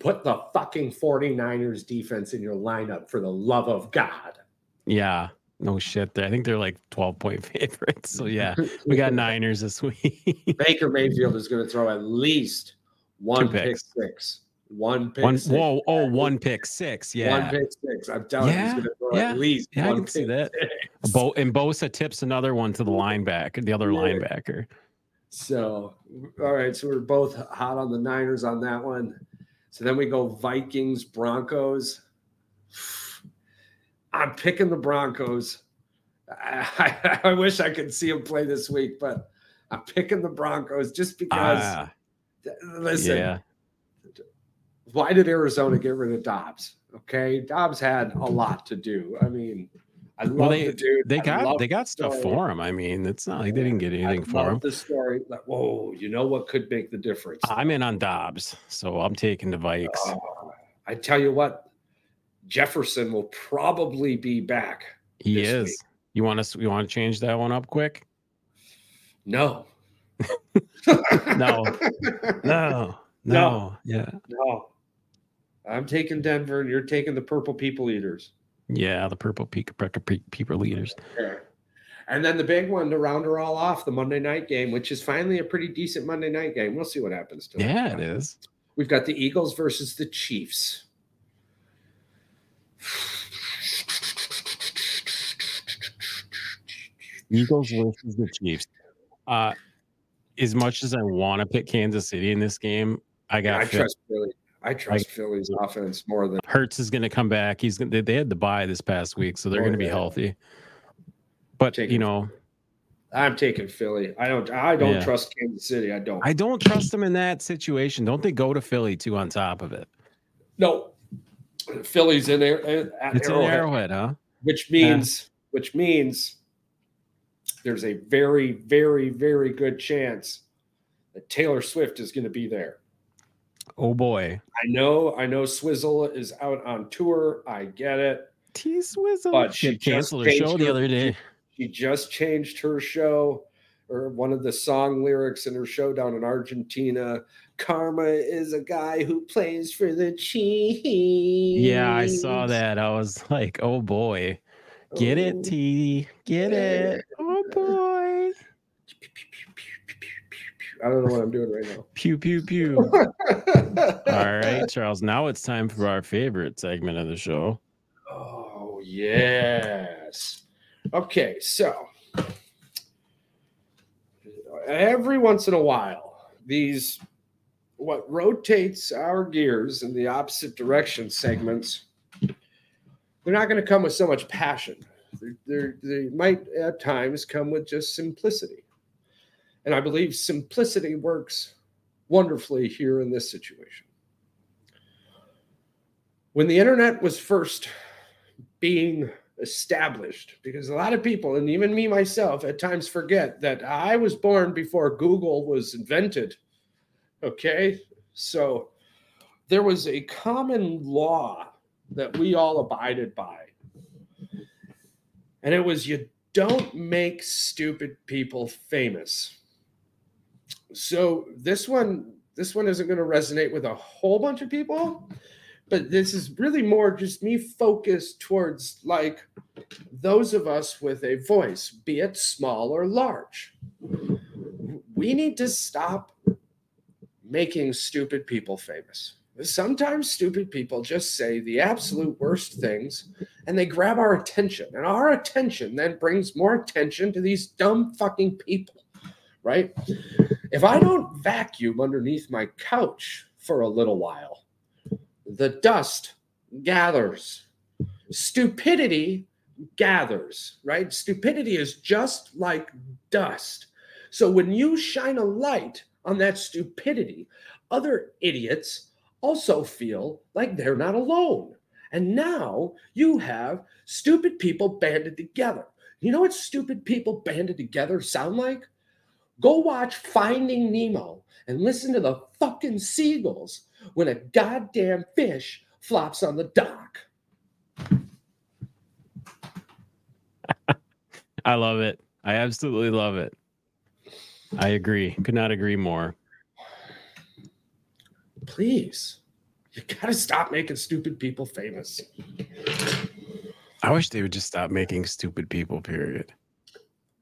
put the fucking 49ers defense in your lineup for the love of God. Yeah, no shit. I think they're like 12 point favorites. So yeah, we got Niners this week. Baker Mayfield is going to throw at least one pick six. One pick. One, six. Whoa! Oh, one pick six. Yeah. One pick six. I'm telling yeah, you, he's going to throw yeah, at least. Yeah, I can see that. Bo- and Bosa tips another one to the linebacker, the other yeah. linebacker. So, all right. So we're both hot on the Niners on that one. So then we go Vikings, Broncos. I'm picking the Broncos. I, I, wish I could see them play this week, but I'm picking the Broncos just because. Uh, listen, yeah why did Arizona get rid of Dobbs? Okay, Dobbs had a lot to do. I mean, I love well, they, the dude. They got they got stuff for him. I mean, it's not like they didn't get anything I for him. The story, like, whoa, you know what could make the difference? I'm in on Dobbs, so I'm taking the Vikes. Uh, I tell you what, Jefferson will probably be back. He is. Week. You want to you want to change that one up quick? No. no. No. No. Yeah. No. I'm taking Denver, and you're taking the Purple People Eaters. Yeah, the Purple People Eaters. Okay. And then the big one to round her all off, the Monday night game, which is finally a pretty decent Monday night game. We'll see what happens to it. Yeah, it is. We've got the Eagles versus the Chiefs. Eagles versus the Chiefs. Uh, as much as I want to pick Kansas City in this game, I got. Yeah, I trust Philly. I trust Philly's offense more than Hurts is going to come back. He's they, they had the bye this past week, so they're oh, going to be healthy. But taking, you know, I'm taking Philly. I don't. I don't yeah. trust Kansas City. I don't. I don't trust them in that situation. Don't they go to Philly too? On top of it, no. Philly's in there. Eh, it's Arrowhead, in Arrowhead, huh? Which means, yeah. which means, there's a very, very, very good chance that Taylor Swift is going to be there. Oh boy. I know, I know Swizzle is out on tour. I get it. T Swizzle. But she, canceled her show her, the other day. She just changed her show or one of the song lyrics in her show down in Argentina. Karma is a guy who plays for the Chiefs. Yeah, I saw that. I was like, oh boy. Get oh. it, T. Get it. Oh boy. I don't know what I'm doing right now. Pew pew pew. All right, Charles. Now it's time for our favorite segment of the show. Oh yes. Okay, so every once in a while, these what rotates our gears in the opposite direction segments, they're not going to come with so much passion. They're, they're, they might at times come with just simplicity. And I believe simplicity works wonderfully here in this situation. When the internet was first being established, because a lot of people, and even me myself, at times forget that I was born before Google was invented. Okay. So there was a common law that we all abided by. And it was you don't make stupid people famous. So this one, this one isn't going to resonate with a whole bunch of people, but this is really more just me focused towards like those of us with a voice, be it small or large. We need to stop making stupid people famous. Sometimes stupid people just say the absolute worst things and they grab our attention. And our attention then brings more attention to these dumb fucking people, right? If I don't vacuum underneath my couch for a little while, the dust gathers. Stupidity gathers, right? Stupidity is just like dust. So when you shine a light on that stupidity, other idiots also feel like they're not alone. And now you have stupid people banded together. You know what stupid people banded together sound like? Go watch Finding Nemo and listen to the fucking seagulls when a goddamn fish flops on the dock. I love it. I absolutely love it. I agree. Could not agree more. Please, you got to stop making stupid people famous. I wish they would just stop making stupid people. Period.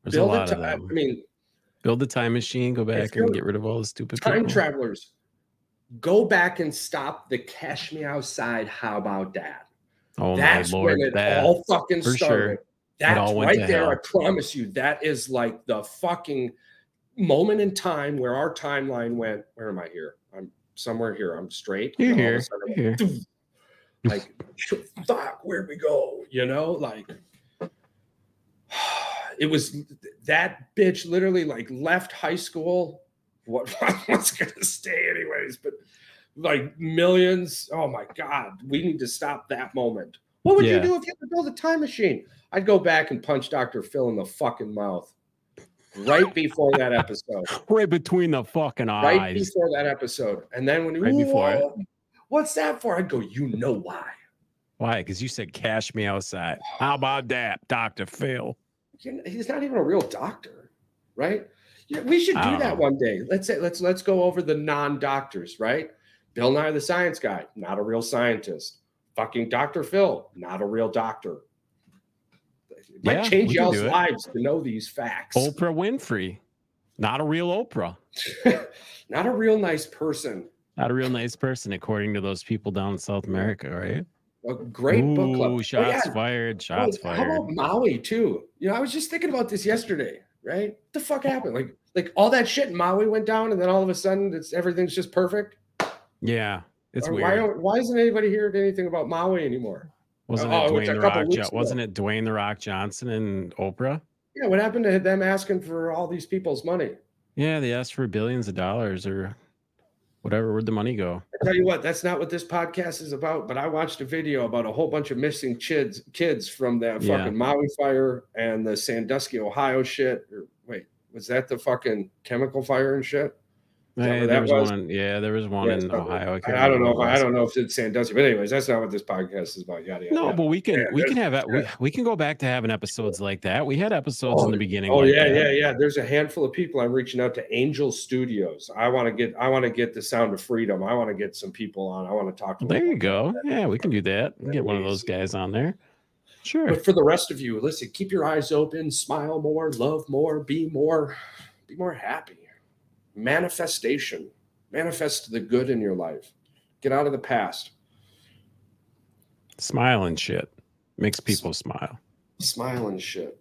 There's Build a lot of them. I mean, Build a time machine, go back and get rid of all the stupid time people. travelers, go back and stop the cash me outside. How about that? oh That's my lord, when it that all fucking started. sure. That's right there. hell. I promise you, that is like the fucking moment in time where our timeline went. Where am I here? I'm somewhere here. I'm straight. you're and all of a here. sudden You're here. like fuck where'd we go you know like it was that bitch literally like left high school what was gonna stay anyways but like millions oh my god we need to stop that moment what would Yeah. you do if you had to build a time machine i'd go back and punch dr phil in the fucking mouth right before that episode Right between the fucking eyes. right before that episode and then when he Right before it. What's that for i'd go you know why Why? Because you said cash me outside. How about that, Doctor Phil? He's not even a real doctor, right? Yeah, we should do that know. one day. Let's say let's let's go over the non-doctors, right? Bill Nye the Science Guy, not a real scientist. Fucking Dr. Phil, not a real doctor. It might Yeah, change y'all's lives to know these facts. Oprah Winfrey, not a real Oprah, not a real nice person. not a real nice person, according to those people down in South America, right? A great book club. Ooh, Oh, shots yeah. fired. Oh, shots Well, fired. How about Maui too? You know, I was just thinking about this yesterday. Right? What the fuck happened? Like, like all that shit in Maui went down, and then all of a sudden, it's everything's just perfect. yeah, it's Or weird. Why, why isn't anybody hearing anything about Maui anymore? wasn't oh, it oh, it Dwayne the Rock? Jo- wasn't it Dwayne the Rock Johnson and Oprah? Yeah, what happened to them asking for all these people's money? Yeah, they asked for billions of dollars or whatever. Where'd the money go? I tell you what, that's not what this podcast is about. But I watched a video about a whole bunch of missing kids, kids from that Yeah. fucking Maui fire and the Sandusky, Ohio shit. Or wait, was that the fucking chemical fire and shit? Hey, there was, was? one. Yeah, there was one Yeah, in probably- Ohio. I, I don't know. If, I don't know if it's Sandusky, but anyways, that's not what this podcast is about. Yada yada. No, yada. but we can Yeah, we can have we, yeah. we can go back to having episodes like that. We had episodes oh, in the beginning. Oh like yeah, that. yeah, yeah. There's a handful of people I'm reaching out to. Angel Studios. I want to get. I want to get the Sound of Freedom. I want to get some people on. I want to talk to. them There you go. that. Yeah, we can do that. We Get one of those guys on there. Sure. But for the rest of you, listen. Keep your eyes open. Smile more. Love more. Be more. Be more happy. Manifestation. Manifest the good in your life. Get out of the past. Smile and shit makes people smile. Smile and shit.